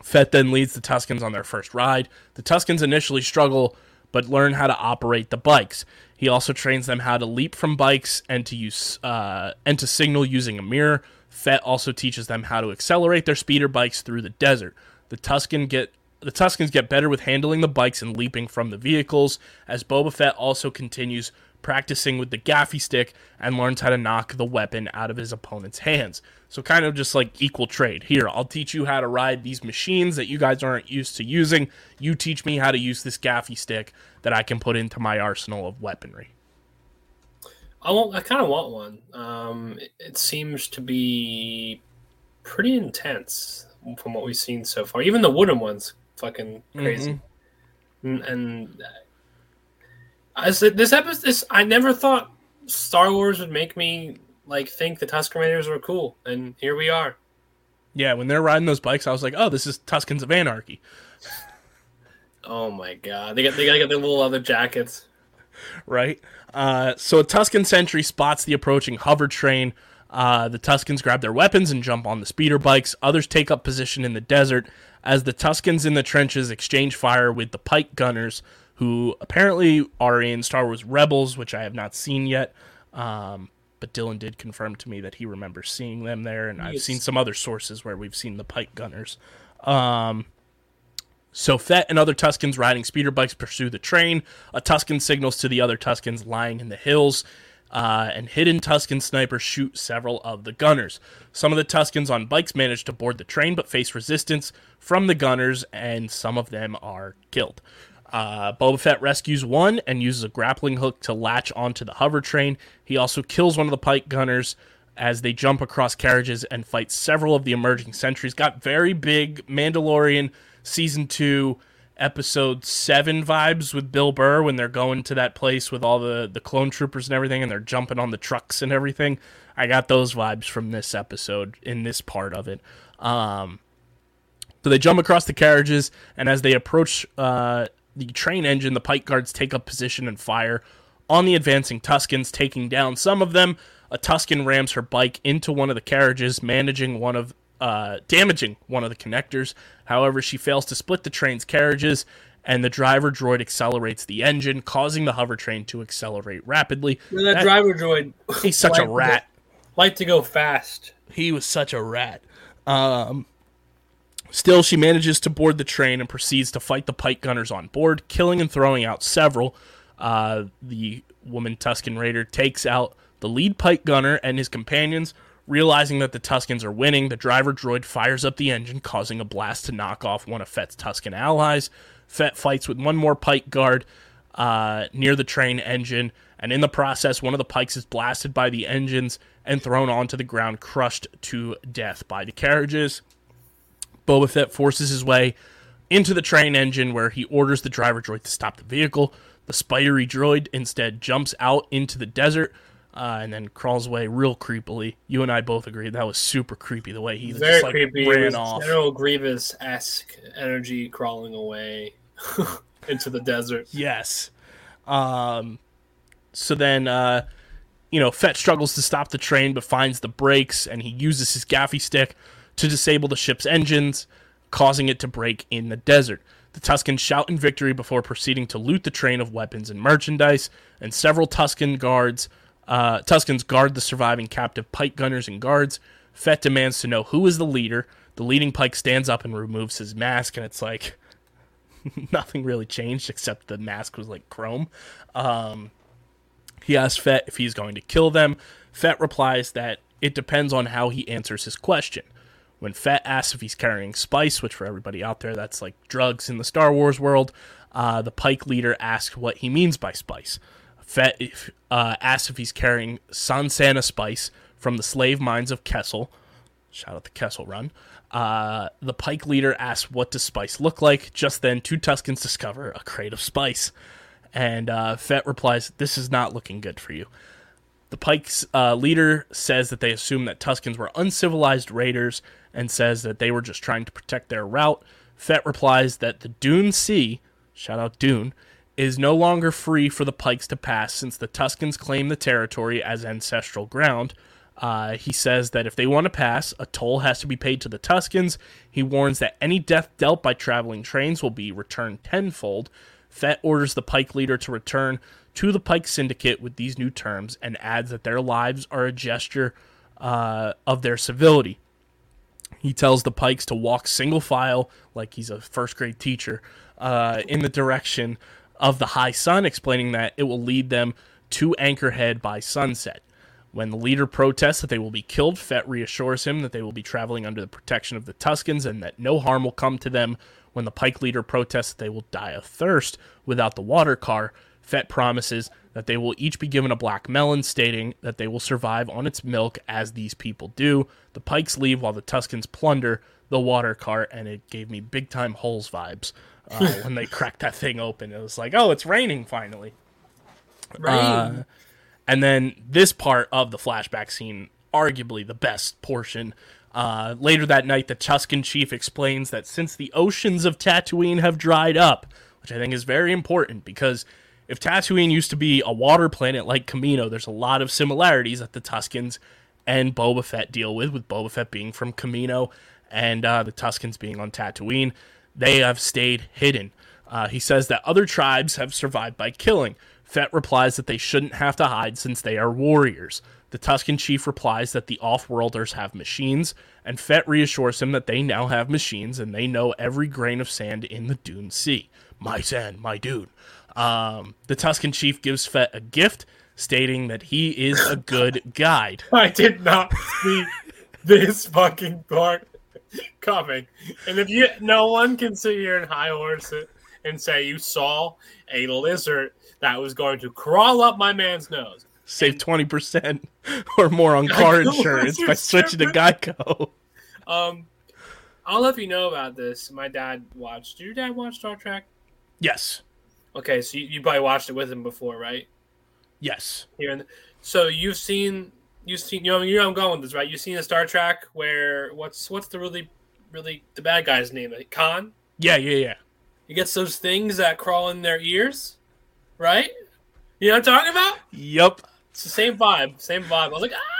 Speaker 1: Fett then leads the Tuskens on their first ride. The Tuskens initially struggle, but learn how to operate the bikes. He also trains them how to leap from bikes and to use uh, and to signal using a mirror. Fett also teaches them how to accelerate their speeder bikes through the desert. The Tusken get the Tuskens get better with handling the bikes and leaping from the vehicles, as Boba Fett also continues practicing with the gaffi stick and learns how to knock the weapon out of his opponent's hands. So kind of just like equal trade. Here, I'll teach you how to ride these machines that you guys aren't used to using. You teach me how to use this gaffi stick that I can put into my arsenal of weaponry.
Speaker 2: I want. I kind of want one. Um, it, it seems to be pretty intense from what we've seen so far. Even the wooden ones, fucking crazy. And, and uh, I said this episode. This I never thought Star Wars would make me like think the Tusken Raiders were cool, and here we are.
Speaker 1: Yeah, when they're riding those bikes, I was like, oh, this is Tuskens of Anarchy,
Speaker 2: Oh my god, they got they gotta get their little other jackets.
Speaker 1: right? Uh, so a Tusken sentry spots the approaching hover train. Uh, the Tuskens grab their weapons and jump on the speeder bikes. Others take up position in the desert as the Tuskens in the trenches exchange fire with the pike gunners, who apparently are in Star Wars Rebels, which I have not seen yet. Um, but Dylan did confirm to me that he remembers seeing them there, and I've
Speaker 2: Yes.
Speaker 1: seen some other sources where we've seen the pike gunners. Um, so Fett and other Tuskens riding speeder bikes pursue the train. A Tusken signals to the other Tuskens lying in the hills, uh, and hidden Tusken snipers shoot several of the gunners. Some of the Tuskens on bikes manage to board the train, but face resistance from the gunners, and some of them are killed. Uh, Boba Fett rescues one and uses a grappling hook to latch onto the hover train. He also kills one of the pike gunners as they jump across carriages and fight several of the emerging sentries. Got very big Mandalorian season two, episode seven vibes with Bill Burr when they're going to that place with all the the clone troopers and everything, and they're jumping on the trucks and everything. I got those vibes from this episode in this part of it. Um, so they jump across the carriages, and as they approach uh, the train engine, the pike guards take up position and fire on the advancing Tuskens, taking down some of them. A Tusken rams her bike into one of the carriages, managing one of uh, damaging one of the connectors. However, she fails to split the train's carriages, and the driver droid accelerates the engine, causing the hover train to accelerate rapidly.
Speaker 2: that,
Speaker 1: That-
Speaker 2: driver droid
Speaker 1: He's such a rat.
Speaker 2: like to go fast.
Speaker 1: He was such a rat. Um, still, she manages to board the train and proceeds to fight the pike gunners on board, killing and throwing out several. Uh, the woman Tusken Raider takes out the lead pike gunner and his companions. Realizing that the Tuskens are winning, the driver droid fires up the engine, causing a blast to knock off one of Fett's Tusken allies. Fett fights with one more pike guard uh, near the train engine, and in the process, one of the pikes is blasted by the engines and thrown onto the ground, crushed to death by the carriages. Boba Fett forces his way into the train engine where he orders the driver droid to stop the vehicle. The spidery droid instead jumps out into the desert uh, and then crawls away real creepily. You and I both agree that was super creepy the way he
Speaker 2: Very
Speaker 1: just like
Speaker 2: creepy.
Speaker 1: Ran off.
Speaker 2: General Grievous esque energy crawling away into the desert.
Speaker 1: Yes. Um, so then, uh, you know, Fett struggles to stop the train but finds the brakes and he uses his gaffi stick to disable the ship's engines, causing it to break in the desert. The Tuskens shout in victory before proceeding to loot the train of weapons and merchandise, and several Tusken guards, uh, Tuskens guard the surviving captive pike gunners and guards. Fett demands to know who is the leader. The leading pike stands up and removes his mask, and it's like, nothing really changed except the mask was like chrome. Um, he asks Fett if he's going to kill them. Fett replies that it depends on how he answers his question. When Fett asks if he's carrying spice, which for everybody out there, that's like drugs in the Star Wars world, uh, the Pike leader asks what he means by spice. Fett uh, asks if he's carrying Sansana spice from the slave mines of Kessel. Shout out the Kessel Run. Uh, the Pike leader asks, What does spice look like? Just then, two Tuskens discover a crate of spice. And uh, Fett replies, This is not looking good for you. The Pike's uh, leader says that they assume that Tuskens were uncivilized raiders and says that they were just trying to protect their route. Fett replies that the Dune Sea, shout out Dune, is no longer free for the Pikes to pass since the Tuskens claim the territory as ancestral ground. Uh, he says that if they want to pass, a toll has to be paid to the Tuskens. He warns that any death dealt by traveling trains will be returned tenfold. Fett orders the Pike leader to return to the Pike Syndicate with these new terms and adds that their lives are a gesture uh, of their civility. He tells the Pikes to walk single file, like he's a first grade teacher, uh, in the direction of the high sun, explaining that it will lead them to Anchorhead by sunset. When the leader protests that they will be killed, Fett reassures him that they will be traveling under the protection of the Tuskens and that no harm will come to them. When the Pike leader protests that they will die of thirst without the water car, Fett promises that they will each be given a black melon, stating that they will survive on its milk as these people do. The Pikes leave while the Tuskens plunder the water cart, and it gave me big time holes vibes uh, when they cracked that thing open. It was like, oh, it's raining finally.
Speaker 2: Rain.
Speaker 1: Uh, and then this part of the flashback scene, arguably the best portion, Uh, later that night, the Tusken chief explains that since the oceans of Tatooine have dried up, which I think is very important because if Tatooine used to be a water planet like Kamino, there's a lot of similarities that the Tuskens and Boba Fett deal with, with Boba Fett being from Kamino and uh, the Tuskens being on Tatooine. They have stayed hidden. Uh, he says that other tribes have survived by killing. Fett replies that they shouldn't have to hide since they are warriors. The Tusken chief replies that the off-worlders have machines, and Fett reassures him that they now have machines and they know every grain of sand in the Dune Sea. My sand, my dune. Um, the Tusken chief gives Fett a gift, stating that he is a good guide.
Speaker 2: I did not see this fucking part coming. And if you, no one can sit here and high horse it and say you saw a lizard that was going to crawl up my man's nose.
Speaker 1: Save twenty percent or more on car insurance by switching to Geico.
Speaker 2: Um, I'll let you know about this. My dad watched. Did your dad watch Star Trek?
Speaker 1: Yes,
Speaker 2: Okay, so you, you probably watched it with him before, right?
Speaker 1: yes,
Speaker 2: Here, and so you've seen you've seen you know you know I'm going with this, right? You've seen a Star Trek where what's what's the really really the bad guy's name? Like Khan.
Speaker 1: yeah, yeah, yeah.
Speaker 2: He gets those things that crawl in their ears, right? You know what I'm talking about?
Speaker 1: Yep.
Speaker 2: It's the same vibe, same vibe. I was like, ah.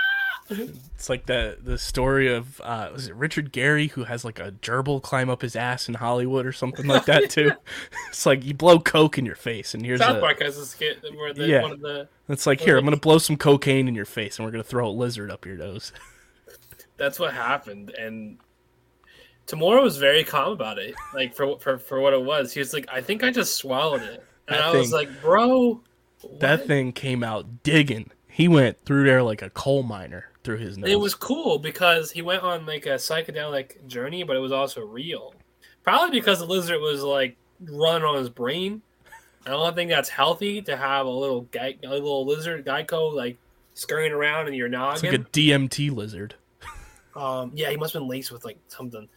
Speaker 1: It's like the the story of uh, was it Richard Gere who has like a gerbil climb up his ass in Hollywood or something like that too. it's like you blow coke in your face, and here's
Speaker 2: South
Speaker 1: a,
Speaker 2: Park has a skit where the,
Speaker 1: Yeah.
Speaker 2: one of the
Speaker 1: it's like here I'm gonna blow some cocaine in your face, and we're gonna throw a lizard up your nose.
Speaker 2: that's what happened and Temuera was very calm about it like for, for for what it was he was like i think i just swallowed it and
Speaker 1: That
Speaker 2: i was like bro
Speaker 1: That thing came out digging. He went through there like a coal miner through his nose.
Speaker 2: it was cool because he went on like a psychedelic journey but it was also real probably because the lizard was like run on his brain i don't think that's healthy to have a little guy a little lizard geico like scurrying around in your
Speaker 1: It's
Speaker 2: noggin
Speaker 1: like a DMT lizard.
Speaker 2: Um, yeah, he must have been laced with like something.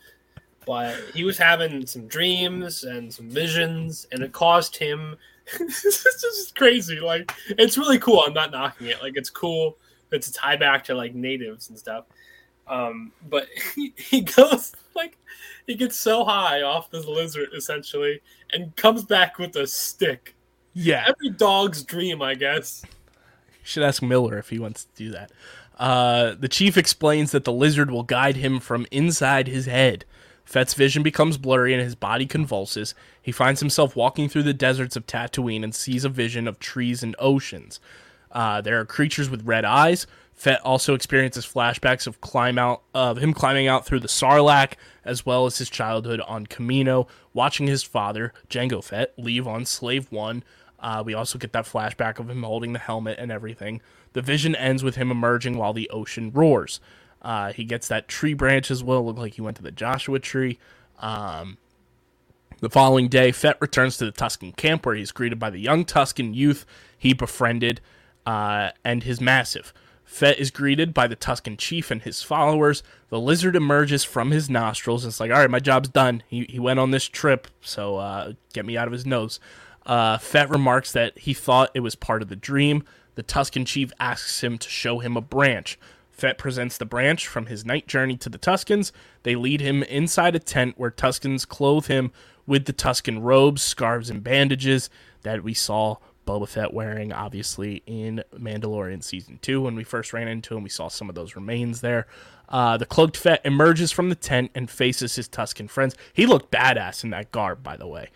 Speaker 2: But he was having some dreams and some visions, and it caused him. this is just crazy. Like, it's really cool. I'm not knocking it. Like, it's cool. It's a tie back to like natives and stuff. Um, but he, he goes like he gets so high off this lizard essentially, and comes back with a stick.
Speaker 1: Yeah,
Speaker 2: Every dog's dream, I guess.
Speaker 1: should ask Miller if he wants to do that. Uh, the chief explains that the lizard will guide him from inside his head. Fett's vision becomes blurry and his body convulses. He finds himself walking through the deserts of Tatooine and sees a vision of trees and oceans. Uh, there are creatures with red eyes. Fett also experiences flashbacks of climb out of him climbing out through the Sarlacc, as well as his childhood on Kamino, watching his father Jango Fett leave on Slave One. Uh, we also get that flashback of him holding the helmet and everything. The vision ends with him emerging while the ocean roars. Uh, he gets that tree branch as well. Look like he went to the Joshua tree. Um, the following day, Fett returns to the Tusken camp where he's greeted by the young Tusken youth he befriended uh, and his massive. Fett is greeted by the Tusken chief and his followers. The lizard emerges from his nostrils. It's like, all right, my job's done. He, he went on this trip, so uh, get me out of his nose. Uh, Fett remarks that he thought it was part of the dream. The Tusken chief asks him to show him a branch. Fett presents the branch from his night journey to the Tuskens. They lead him inside a tent where Tuskens clothe him with the Tusken robes, scarves, and bandages that we saw Boba Fett wearing, obviously, in Mandalorian Season 2. When we first ran into him, we saw some of those remains there. Uh, the cloaked Fett emerges from the tent and faces his Tusken friends. He looked badass in that garb, by the way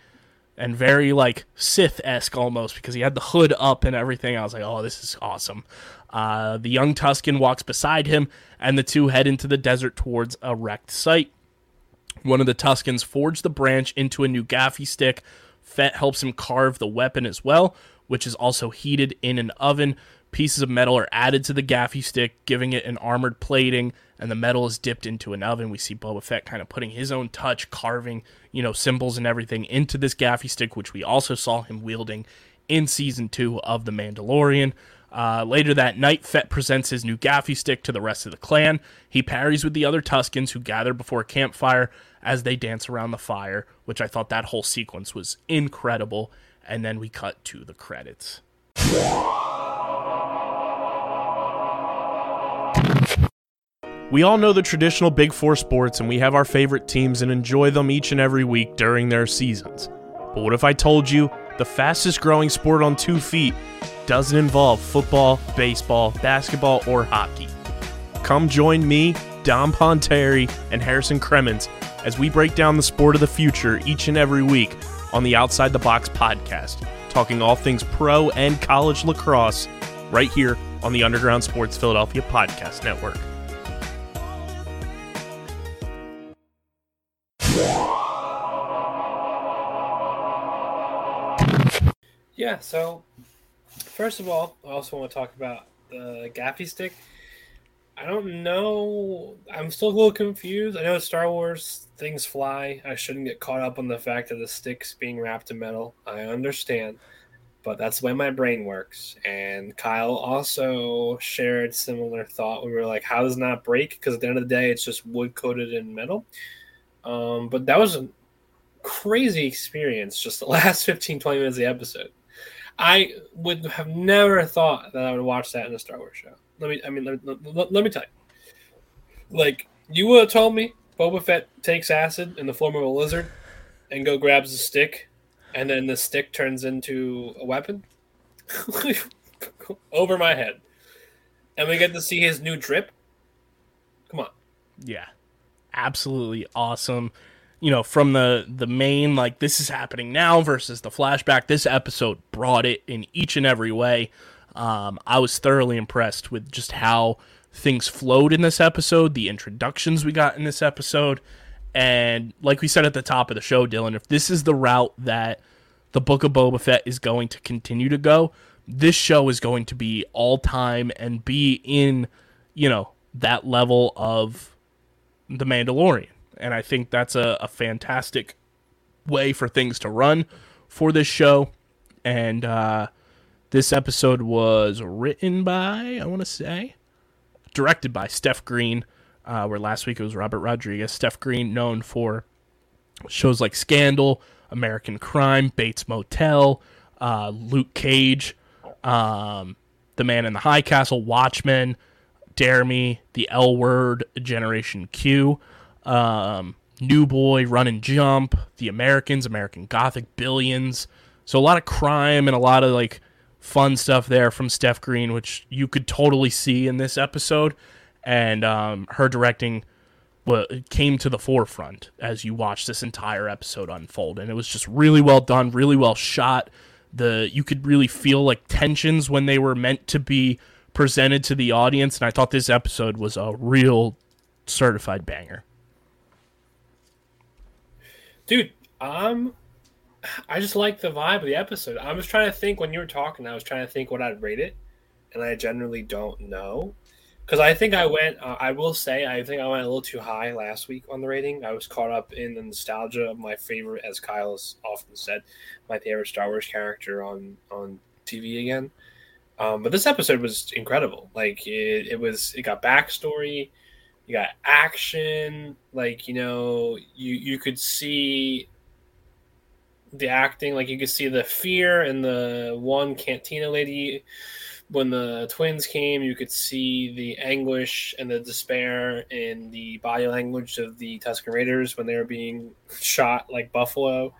Speaker 1: and very like Sith esque almost because he had the hood up and everything. I was like, oh, this is awesome. Uh, the young Tusken walks beside him, and the two head into the desert towards a wrecked site. One of the Tuskens forged the branch into a new gaffi stick. Fett helps him carve the weapon as well, which is also heated in an oven. Pieces of metal are added to the gaffi stick, giving it an armored plating, and the metal is dipped into an oven. We see Boba Fett kind of putting his own touch, carving, you know, symbols and everything into this gaffi stick, which we also saw him wielding in season two of The Mandalorian. Uh, later that night, Fett presents his new gaffi stick to the rest of the clan. He parries with the other Tuskens who gather before a campfire as they dance around the fire, which I thought that whole sequence was incredible. And then we cut to the credits. We all know the traditional Big Four sports and we have our favorite teams and enjoy them each and every week during their seasons. But what if I told you the fastest growing sport on two feet doesn't involve football, baseball, basketball, or hockey? Come join me, Dom Ponteri, and Harrison Cremens as we break down the sport of the future each and every week on the Outside the Box podcast, talking all things pro and college lacrosse right here on the Underground Sports Philadelphia Podcast Network.
Speaker 2: Yeah, so first of all, I also want to talk about the gaffi stick. I don't know. I'm still a little confused. I know Star Wars things fly. I shouldn't get caught up on the fact that the stick's being wrapped in metal. I understand. But that's the way my brain works. And Kyle also shared similar thought. We were like, how does not break? Because at the end of the day, it's just wood coated in metal. Um, but that was a crazy experience just the last 15, 20 minutes of the episode. I would have never thought that I would watch that in a Star Wars show. Let me, I mean, let, let, let me tell you. Like, you would have told me Boba Fett takes acid in the form of a lizard and go grabs a stick, and then the stick turns into a weapon? Over my head. And we get to see his new drip? Come on.
Speaker 1: Yeah. Absolutely awesome. You know, from the the main like this is happening now versus the flashback, this episode brought it in each and every way. Um, I was thoroughly impressed with just how things flowed in this episode, the introductions we got in this episode, and like we said at the top of the show, Dylan, if this is the route that the Book of Boba Fett is going to continue to go, this show is going to be all time and be in, you know, that level of The Mandalorian. And I think that's a, a fantastic way for things to run for this show. And uh, this episode was written by, I want to say, directed by Steph Green, uh, where last week it was Robert Rodriguez. Steph Green, known for shows like Scandal, American Crime, Bates Motel, uh, Luke Cage, um, The Man in the High Castle, Watchmen, Dare Me, The L Word, Generation Q, um, New Boy, Run and Jump, The Americans, American Gothic, Billions. So a lot of crime and a lot of like fun stuff there from Steph Green, which you could totally see in this episode. And um, her directing well, came to the forefront as you watch this entire episode unfold, and it was just really well done, really well shot. The you could really feel like tensions when they were meant to be presented to the audience, and I thought this episode was a real certified banger.
Speaker 2: Dude, um I just like the vibe of the episode. I was trying to think when you were talking, I was trying to think what I'd rate it, and I generally don't know. Because I think I went, uh, I will say, I think I went a little too high last week on the rating. I was caught up in the nostalgia of my favorite, as Kyle has often said, my favorite Star Wars character on on TV again. Um, but this episode was incredible. Like it, it was, it got backstory, you got action. Like you know, you you could see the acting, like you could see the fear in the one cantina lady when the twins came, you could see the anguish and the despair in the body language of the tusken Raiders when they were being shot like buffalo.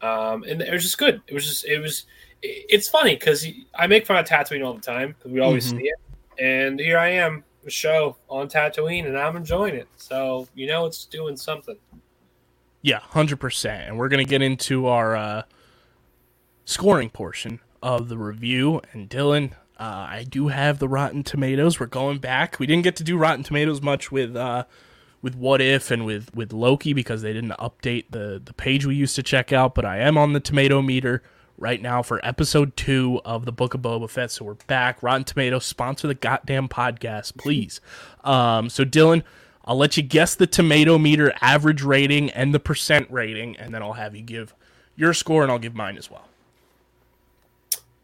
Speaker 2: Um, and it was just good. It was just, it was, it's funny because I make fun of Tatooine all the time because we always
Speaker 1: Mhm.
Speaker 2: see it. And here I am, a show on Tatooine, and I'm enjoying it. So, you know, it's doing something.
Speaker 1: Yeah, hundred percent. And we're gonna get into our uh, scoring portion of the review. And Dylan, uh, I do have the Rotten Tomatoes. We're going back. We didn't get to do Rotten Tomatoes much with uh, with What If and with with Loki because they didn't update the the page we used to check out. But I am on the tomato meter right now for episode two of the Book of Boba Fett. So we're back. Rotten Tomatoes sponsor the goddamn podcast, please. Um, so Dylan. I'll let you guess the tomato meter average rating and the percent rating, and then I'll have you give your score and I'll give mine as well.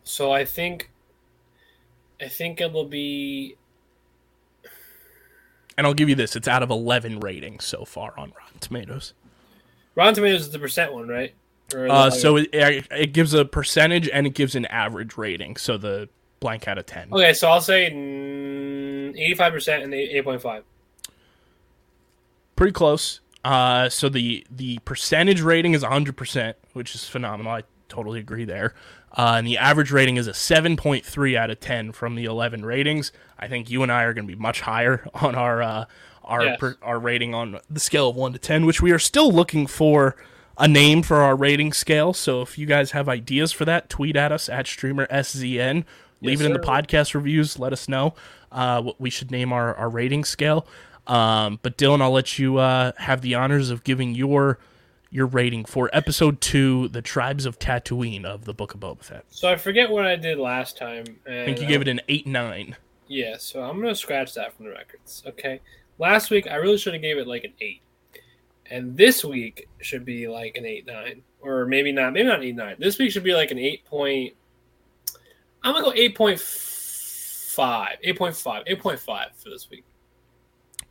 Speaker 2: So I think, I think it'll be
Speaker 1: And I'll give you this. It's out of 11 ratings so far on Rotten Tomatoes.
Speaker 2: Rotten Tomatoes is the percent one, right?
Speaker 1: Uh, so it, it gives a percentage and it gives an average rating. So the blank out of 10.
Speaker 2: okay, so I'll say eighty-five percent and eight point five.
Speaker 1: Pretty close. Uh, so the the percentage rating is 100%, which is phenomenal. I totally agree there. Uh, and the average rating is a 7.3 out of 10 from the 11 ratings. I think you and I are going to be much higher on our uh, our
Speaker 2: Yes.
Speaker 1: per, our rating on the scale of 1 to 10, which we are still looking for a name for our rating scale. So if you guys have ideas for that, tweet at us at streamer SZN. Leave
Speaker 2: Yes,
Speaker 1: it in the podcast reviews. Let us know uh, what we should name our, our rating scale. Um, but Dylan, I'll let you uh, have the honors of giving your your rating for episode two, "The Tribes of Tatooine" of the Book of Boba Fett.
Speaker 2: So I forget what I did last time.
Speaker 1: I think you gave it an eight nine.
Speaker 2: Yeah, so I'm gonna scratch that from the records. Okay. Last week I really should have gave it like an eight, and this week should be like an eight nine, or maybe not. Maybe not eight nine. This week should be like an eight point. I'm gonna go eight point five, eight point five, eight point five for this week.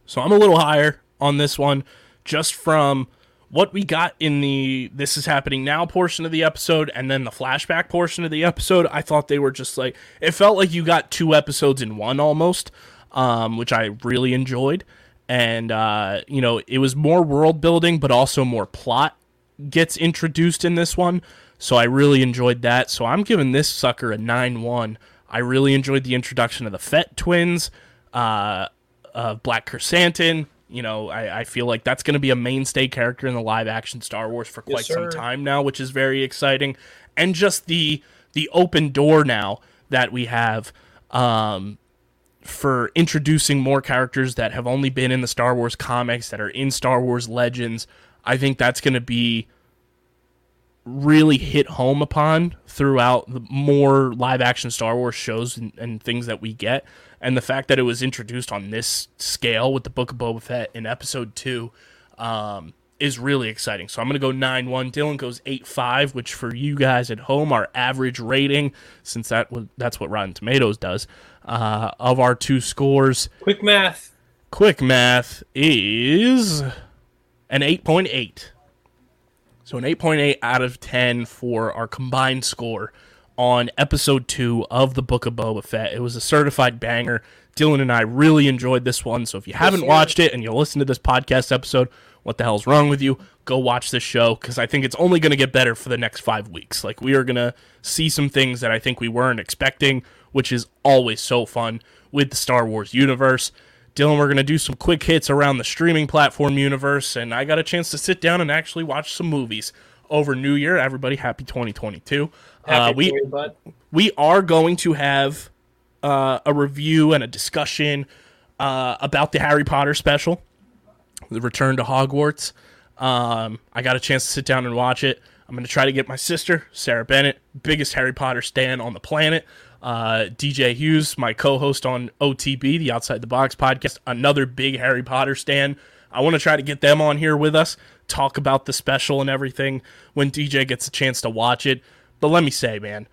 Speaker 1: So I'm a little higher on this one, just from what we got in the "This is happening now" portion of the episode, and then the flashback portion of the episode. I thought they were just like it felt like you got two episodes in one almost, um, which I really enjoyed. And uh, you know, it was more world building, but also more plot gets introduced in this one. So I really enjoyed that. So I'm giving this sucker a 9 1. I really enjoyed the introduction of the Fett twins, uh, of Black Krrsantan. You know, I, I feel like that's going to be a mainstay character in the live action Star Wars for quite some time now, which is very exciting. And just the the open door now that we have um, for introducing more characters that have only been in the Star Wars comics that are in Star Wars Legends. I think that's going to be really hit home upon throughout the more live action Star Wars shows and, and things that we get. And the fact that it was introduced on this scale with the Book of Boba Fett in episode two um, is really exciting. So I'm going to go 9 1. Dylan goes 8 5, which for you guys at home, our average rating, since that was, that's what Rotten Tomatoes does, uh, of our two scores.
Speaker 2: Quick math.
Speaker 1: Quick math is an 8.8. So an 8.8 out of 10 for our combined score on episode 2 of the Book of Boba Fett. It was a certified banger. Dylan and I really enjoyed this one. So if you haven't watched it and you listen to this podcast episode, what the hell's wrong with you? Go watch this show because I think it's only going to get better for the next five weeks. Like, we are going to see some things that I think we weren't expecting, which is always so fun with the Star Wars universe. Dylan, we're going to do some quick hits around the streaming platform universe, and I got a chance to sit down and actually watch some movies over New Year. Everybody, happy 2022. Uh, we we are going to have uh, a review and a discussion uh, about the Harry Potter special, the Return to Hogwarts. Um, I got a chance to sit down and watch it. I'm going to try to get my sister, Sarah Bennett, biggest Harry Potter stan on the planet. Uh, DJ Hughes, my co-host on OTB, the Outside the Box podcast, another big Harry Potter stan. I want to try to get them on here with us, talk about the special and everything when DJ gets a chance to watch it. But let me say, man,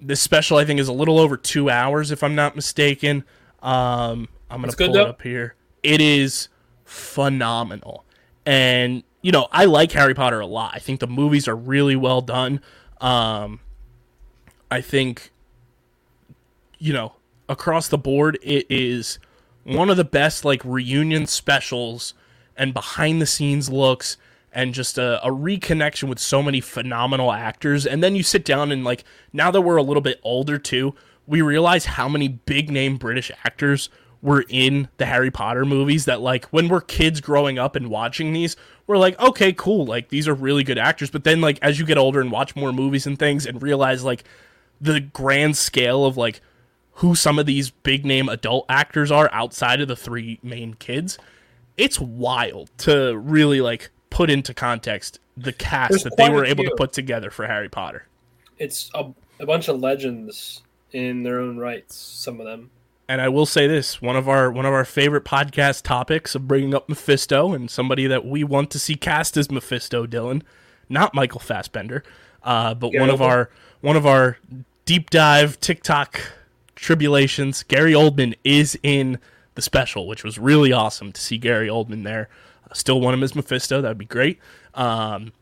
Speaker 1: this special I think is a little over two hours, if I'm not mistaken. Um, I'm gonna
Speaker 2: That's
Speaker 1: pull it up here. It is phenomenal, and you know I like Harry Potter a lot. I think the movies are really well done. Um, I think, you know, across the board, it is one of the best like reunion specials and behind the scenes looks and just a, a reconnection with so many phenomenal actors. And then you sit down and like now that we're a little bit older too, we realize how many big name British actors were in the Harry Potter movies that like when we're kids growing up and watching these, we're like, okay, cool, like these are really good actors. But then like as you get older and watch more movies and things and realize like the grand scale of like who some of these big name adult actors are outside of the three main kids, it's wild to really like put into context the cast
Speaker 2: There's
Speaker 1: that they were able to put together for Harry Potter.
Speaker 2: It's a, a bunch of legends in their own rights. Some of them.
Speaker 1: And I will say this: one of our one of our favorite podcast topics of bringing up Mephisto and somebody that we want to see cast as Mephisto, Dylan, not Michael Fassbender, uh, but one of our one of our deep dive TikTok tribulations. Gary Oldman is in the special, which was really awesome to see Gary Oldman there. I still want him as Mephisto. That would be great. Um,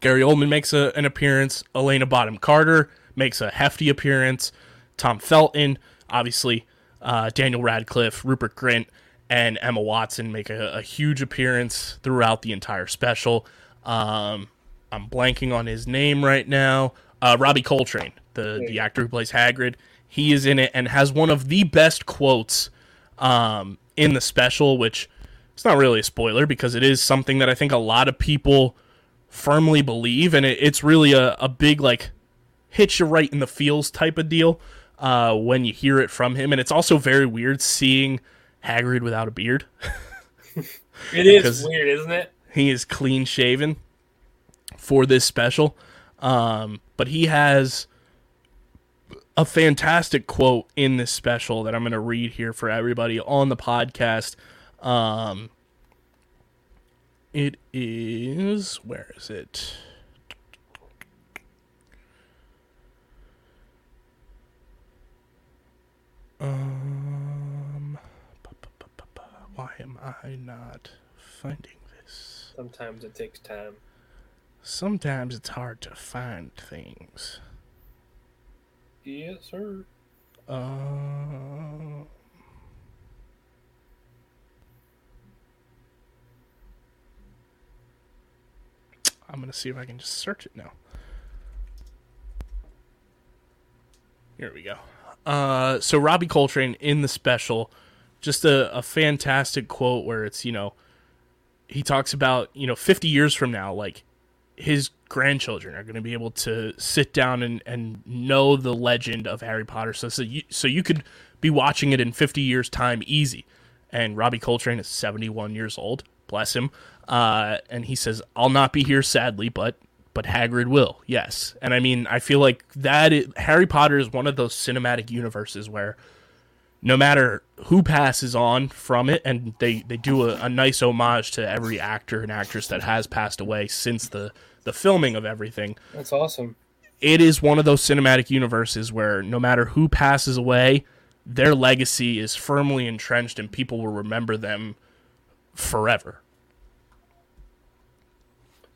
Speaker 1: Gary Oldman makes a, an appearance. Helena Bonham Carter makes a hefty appearance. Tom Felton, obviously, uh, Daniel Radcliffe, Rupert Grint, and Emma Watson make a, a huge appearance throughout the entire special. Um, I'm blanking on his name right now. Uh, Robbie Coltrane, the the actor who plays Hagrid, he is in it and has one of the best quotes um, in the special, which it's not really a spoiler because it is something that I think a lot of people firmly believe, and it, it's really a, a big like hits you right in the feels type of deal uh, when you hear it from him, and it's also very weird seeing Hagrid without a beard.
Speaker 2: It is weird, isn't it?
Speaker 1: he is clean shaven for this special. Um, but he has a fantastic quote in this special that I'm going to read here for everybody on the podcast. Um, it is, where is it? Um, why am I not finding this?
Speaker 2: Sometimes it takes time.
Speaker 1: Sometimes it's hard to find things.
Speaker 2: Yes, sir.
Speaker 1: Uh, I'm gonna see if I can just search it now. Here we go. Uh, so Robbie Coltrane in the special, just a, a fantastic quote where it's you know, he talks about you know 50 years from now, like his grandchildren are going to be able to sit down and, and know the legend of Harry Potter. So, so you so you could be watching it in 50 years time easy. And Robbie Coltrane is 71 years old, bless him. Uh, and he says, "I'll not be here sadly, but but Hagrid will." Yes. And I mean, I feel like that is, Harry Potter is one of those cinematic universes where no matter who passes on from it, and they, they do a, a nice homage to every actor and actress that has passed away since the, the filming of everything.
Speaker 2: That's awesome.
Speaker 1: It is one of those cinematic universes where no matter who passes away, their legacy is firmly entrenched and people will remember them forever.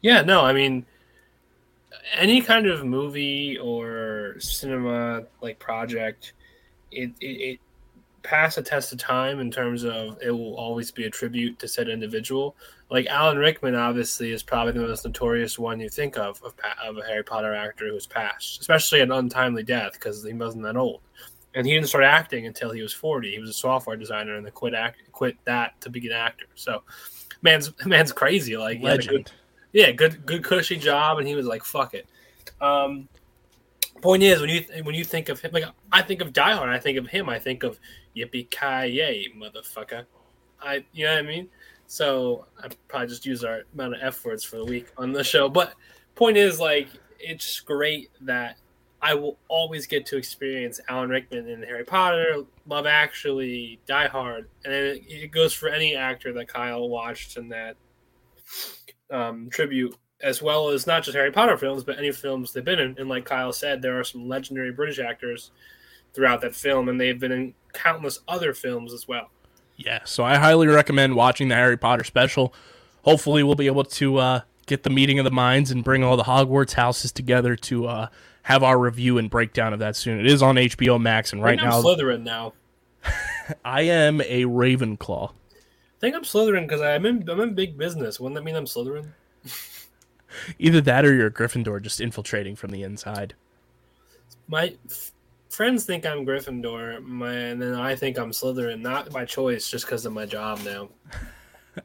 Speaker 2: Yeah, no, I mean, any kind of movie or cinema like project, it it, it pass a test of time in terms of it will always be a tribute to said individual. Like Alan Rickman, obviously, is probably the most notorious one you think of of, of a Harry Potter actor who's passed, especially an untimely death because he wasn't that old. And he didn't start acting until he was forty. He was a software designer and then quit act quit that to be an actor. So, man's man's crazy. Like he had a good-
Speaker 1: Legend.
Speaker 2: Yeah, good good cushy job, and he was like, "Fuck it." Um, point is, when you when you think of him, like I think of Die Hard, I think of him, I think of Yippee ki yay, motherfucker. I, you know what I mean? So I probably just use our amount of f words for the week on the show, but point is, like, it's great that I will always get to experience Alan Rickman in Harry Potter, Love Actually, Die Hard, and it, it goes for any actor that Kyle watched in that um, tribute, as well as not just Harry Potter films, but any films they've been in. And like Kyle said, there are some legendary British actors throughout that film, and they've been in countless other films as well.
Speaker 1: Yeah, so I highly recommend watching the Harry Potter special. Hopefully, we'll be able to uh, get the meeting of the minds and bring all the Hogwarts houses together to uh, have our review and breakdown of that soon. It is on HBO Max, and right now
Speaker 2: Slytherin now.
Speaker 1: I am a Ravenclaw.
Speaker 2: I think I'm Slytherin because I'm in I'm in big business. Wouldn't that mean I'm Slytherin?
Speaker 1: Either that or you're a Gryffindor, just infiltrating from the inside.
Speaker 2: My f- friends think I'm Gryffindor, my, and then I think I'm Slytherin, not by choice, just because of my job now.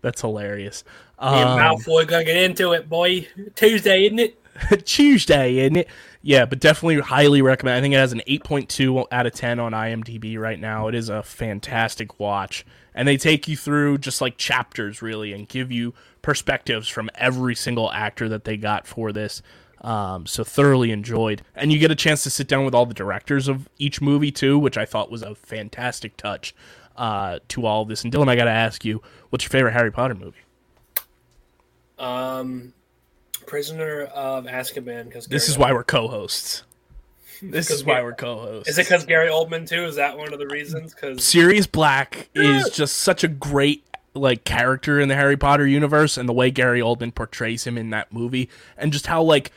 Speaker 1: That's hilarious.
Speaker 2: Me and
Speaker 1: Um,
Speaker 2: Malfoy gonna get into it, boy. Tuesday, isn't it?
Speaker 1: Tuesday, isn't it? Yeah, but definitely highly recommend. I think it has an 8.2 out of 10 on IMDb right now. It is a fantastic watch. And they take you through just like chapters, really, and give you perspectives from every single actor that they got for this. Um, so thoroughly enjoyed. And you get a chance to sit down with all the directors of each movie, too, which I thought was a fantastic touch uh, to all this. And Dylan, I got to ask you, what's your favorite Harry Potter movie?
Speaker 2: Um, Prisoner of Azkaban. Because
Speaker 1: This is why we're co hosts. This is why we're co hosts.
Speaker 2: Is it because Gary Oldman too? Is that one of the reasons? Because
Speaker 1: Sirius Black is just such a great like character in the Harry Potter universe and the way Gary Oldman portrays him in that movie and just how like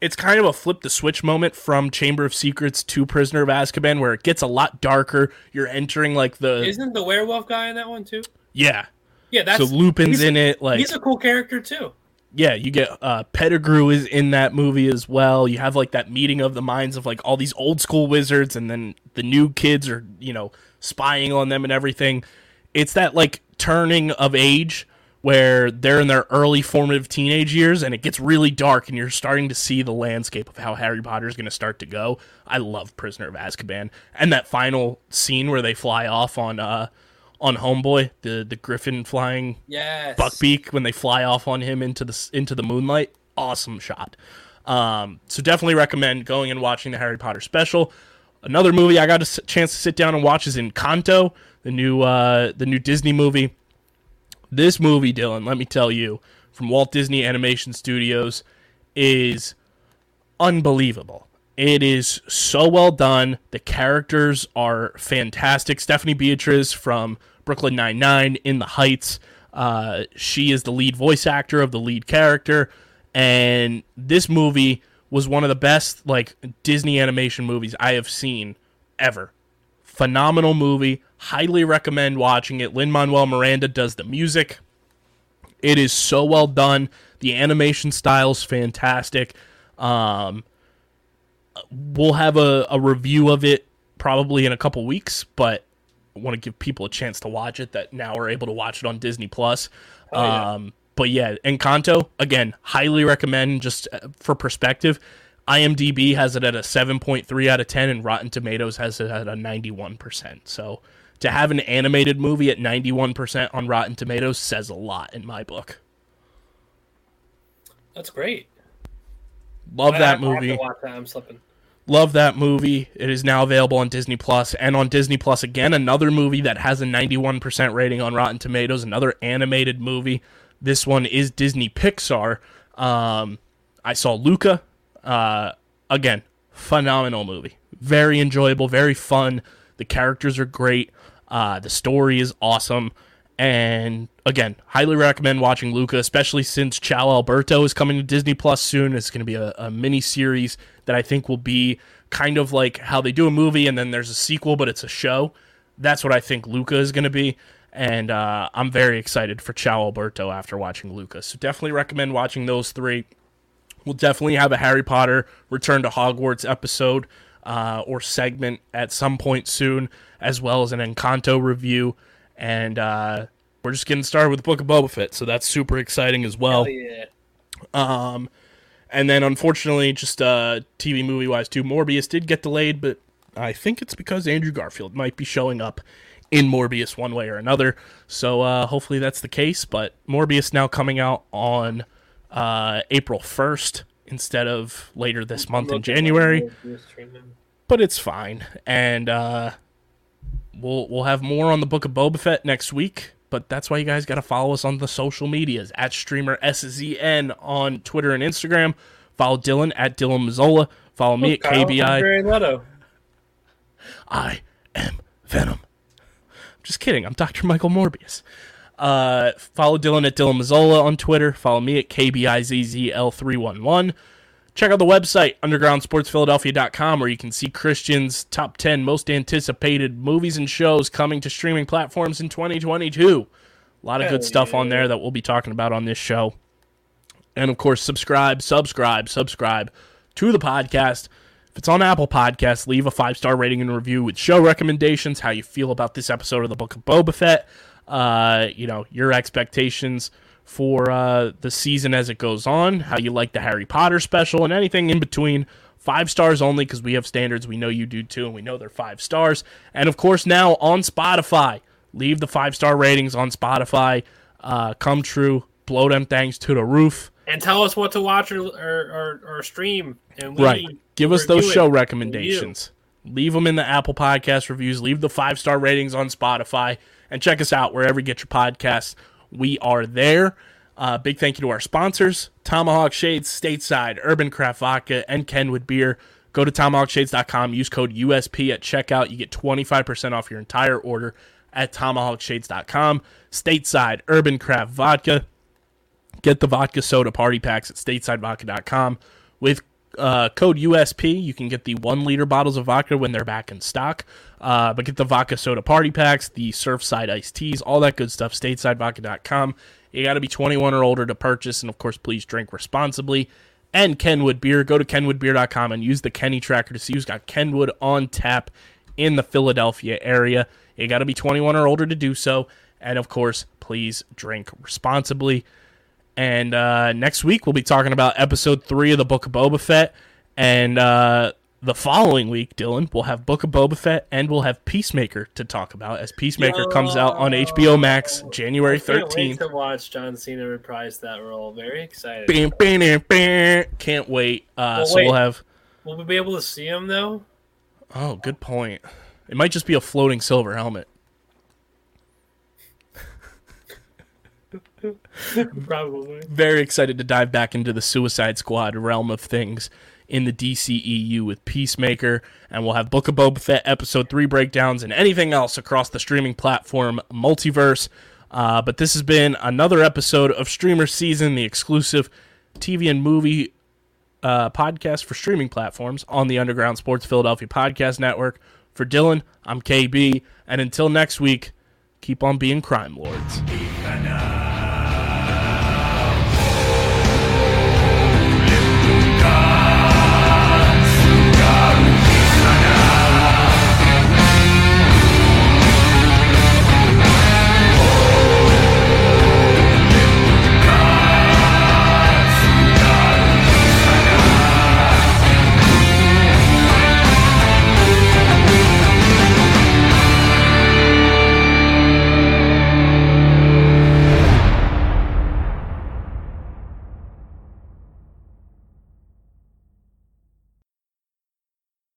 Speaker 1: it's kind of a flip the switch moment from Chamber of Secrets to Prisoner of Azkaban, where it gets a lot darker. You're entering like the
Speaker 2: Isn't the werewolf guy in that one too?
Speaker 1: yeah.
Speaker 2: Yeah, that's
Speaker 1: so Lupin's in it. Like
Speaker 2: he's a cool character too.
Speaker 1: Yeah, you get uh Pettigrew is in that movie as well. You have like that meeting of the minds of like all these old school wizards and then the new kids are, you know, spying on them and everything. It's that like turning of age where they're in their early formative teenage years and it gets really dark and you're starting to see the landscape of how Harry Potter is going to start to go. I love Prisoner of Azkaban and that final scene where they fly off on uh on Homeboy, the the griffin flying
Speaker 2: Yes.
Speaker 1: Buckbeak when they fly off on him into the into the moonlight. Awesome shot. Um, so definitely recommend going and watching the Harry Potter special. Another movie I got a s- chance to sit down and watch is Encanto, the new uh, the new Disney movie. This movie, Dylan, let me tell you, from Walt Disney Animation Studios, is unbelievable. It is so well done. The characters are fantastic. Stephanie Beatriz from Brooklyn Nine Nine in the Heights. Uh, she is the lead voice actor of the lead character, and this movie was one of the best like Disney animation movies I have seen ever. Phenomenal movie. Highly recommend watching it. Lin Manuel Miranda does the music. It is so well done. The animation style's fantastic. Um, we'll have a, a review of it probably in a couple weeks, but I want to give people a chance to watch it that now are able to watch it on Disney Plus.
Speaker 2: yeah.
Speaker 1: Um, but yeah, Encanto again, highly recommend. Just uh, for perspective, IMDb has it at a 7.3 out of 10, and Rotten Tomatoes has it at a 91%. So to have an animated movie at 91% on Rotten Tomatoes says a lot in my book.
Speaker 2: That's great.
Speaker 1: Love
Speaker 2: I-
Speaker 1: that
Speaker 2: I have to
Speaker 1: movie.
Speaker 2: that. I'm slipping.
Speaker 1: Love that movie. It is now available on Disney Plus and on Disney Plus again. Another movie that has a 91% rating on Rotten Tomatoes. Another animated movie. This one is Disney Pixar. Um, I saw Luca. Uh, again, phenomenal movie. Very enjoyable. Very fun. The characters are great. Uh, the story is awesome. And again, highly recommend watching Luca, especially since Ciao Alberto is coming to Disney Plus soon. It's going to be a, a mini series that I think will be kind of like how they do a movie and then there's a sequel, but it's a show. That's what I think Luca is going to be. And uh, I'm very excited for Ciao Alberto after watching Luca. So definitely recommend watching those three. We'll definitely have a Harry Potter Return to Hogwarts episode uh, or segment at some point soon, as well as an Encanto review. And uh, we're just getting started with the Book of Boba Fett, so that's super exciting as well.
Speaker 2: Hell yeah.
Speaker 1: Um, and then unfortunately, just uh, TV movie wise, too, Morbius did get delayed, but I think it's because Andrew Garfield might be showing up in Morbius one way or another. So uh, hopefully that's the case. But Morbius now coming out on uh, April 1st instead of later this month in January but it's fine. And uh, we'll we'll have more on the Book of Boba Fett next week. But that's why you guys got to follow us on the social medias at streamer SZN on Twitter and Instagram. Follow Dylan at Dylan Mazzola. Follow me at
Speaker 2: Kyle,
Speaker 1: KBI. I am Venom. I'm just kidding. I'm Dr. Michael Morbius. Uh, follow Dylan at Dylan Mazzola on Twitter. Follow me at KBIZZL311. Check out the website, undergroundsportsphiladelphia.com, where you can see Christian's top 10 most anticipated movies and shows coming to streaming platforms in 2022. A lot of good stuff on there that we'll be talking about on this show. And of course, subscribe, subscribe, subscribe to the podcast. If it's on Apple Podcasts, leave a five star rating and review with show recommendations, how you feel about this episode of the Book of Boba Fett, uh, you know, your expectations for uh, the season as it goes on, how you like the Harry Potter special, and anything in between. Five stars only because we have standards. We know you do too, and we know they're five stars. And of course, now on Spotify, leave the five star ratings on Spotify. Uh, come true. Blow them things to the roof.
Speaker 2: And tell us what to watch or or, or, or stream. And we
Speaker 1: Right. Give us those show
Speaker 2: it.
Speaker 1: recommendations. Leave them in the Apple Podcast reviews. Leave the five star ratings on Spotify. And check us out wherever you get your podcasts. We are there. Uh, big thank you to our sponsors Tomahawk Shades, Stateside, Urban Craft Vodka, and Kenwood Beer. Go to tomahawkshades.com. Use code USP at checkout. You get 25% off your entire order at tomahawkshades.com. Stateside, Urban Craft Vodka. Get the vodka soda party packs at statesidevodka.com with uh, code USP, you can get the one liter bottles of vodka when they're back in stock. Uh, but get the vodka soda party packs, the Surfside iced teas, all that good stuff. StatesideVodka.com. You got to be 21 or older to purchase, and of course, please drink responsibly. And Kenwood Beer, go to kenwoodbeer.com and use the Kenny tracker to see who's got Kenwood on tap in the Philadelphia area. You got to be 21 or older to do so. And of course, please drink responsibly. And uh, next week, we'll be talking about episode three of the Book of Boba Fett. And uh, the following week, Dylan, we'll have Book of Boba Fett and we'll have Peacemaker to talk about as Peacemaker comes out on HBO Max January
Speaker 2: I can't wait
Speaker 1: 13th.
Speaker 2: to watch John Cena reprise that role. Very excited.
Speaker 1: Bam, bam, bam. Can't wait. Uh,
Speaker 2: Well,
Speaker 1: so
Speaker 2: wait.
Speaker 1: we'll have.
Speaker 2: Will we be able to see him though?
Speaker 1: Oh, good point. It might just be a floating silver helmet.
Speaker 2: Probably.
Speaker 1: very excited to dive back into the Suicide Squad realm of things in the DCEU with Peacemaker, and we'll have Book of Boba Fett episode three breakdowns and anything else across the streaming platform multiverse. Uh, but this has been another episode of Streamer Season, the exclusive TV and movie uh, podcast for streaming platforms on the Underground Sports Philadelphia Podcast Network. For Dylan, I'm KB, and until next week, keep on being crime lords.
Speaker 7: Keep an eye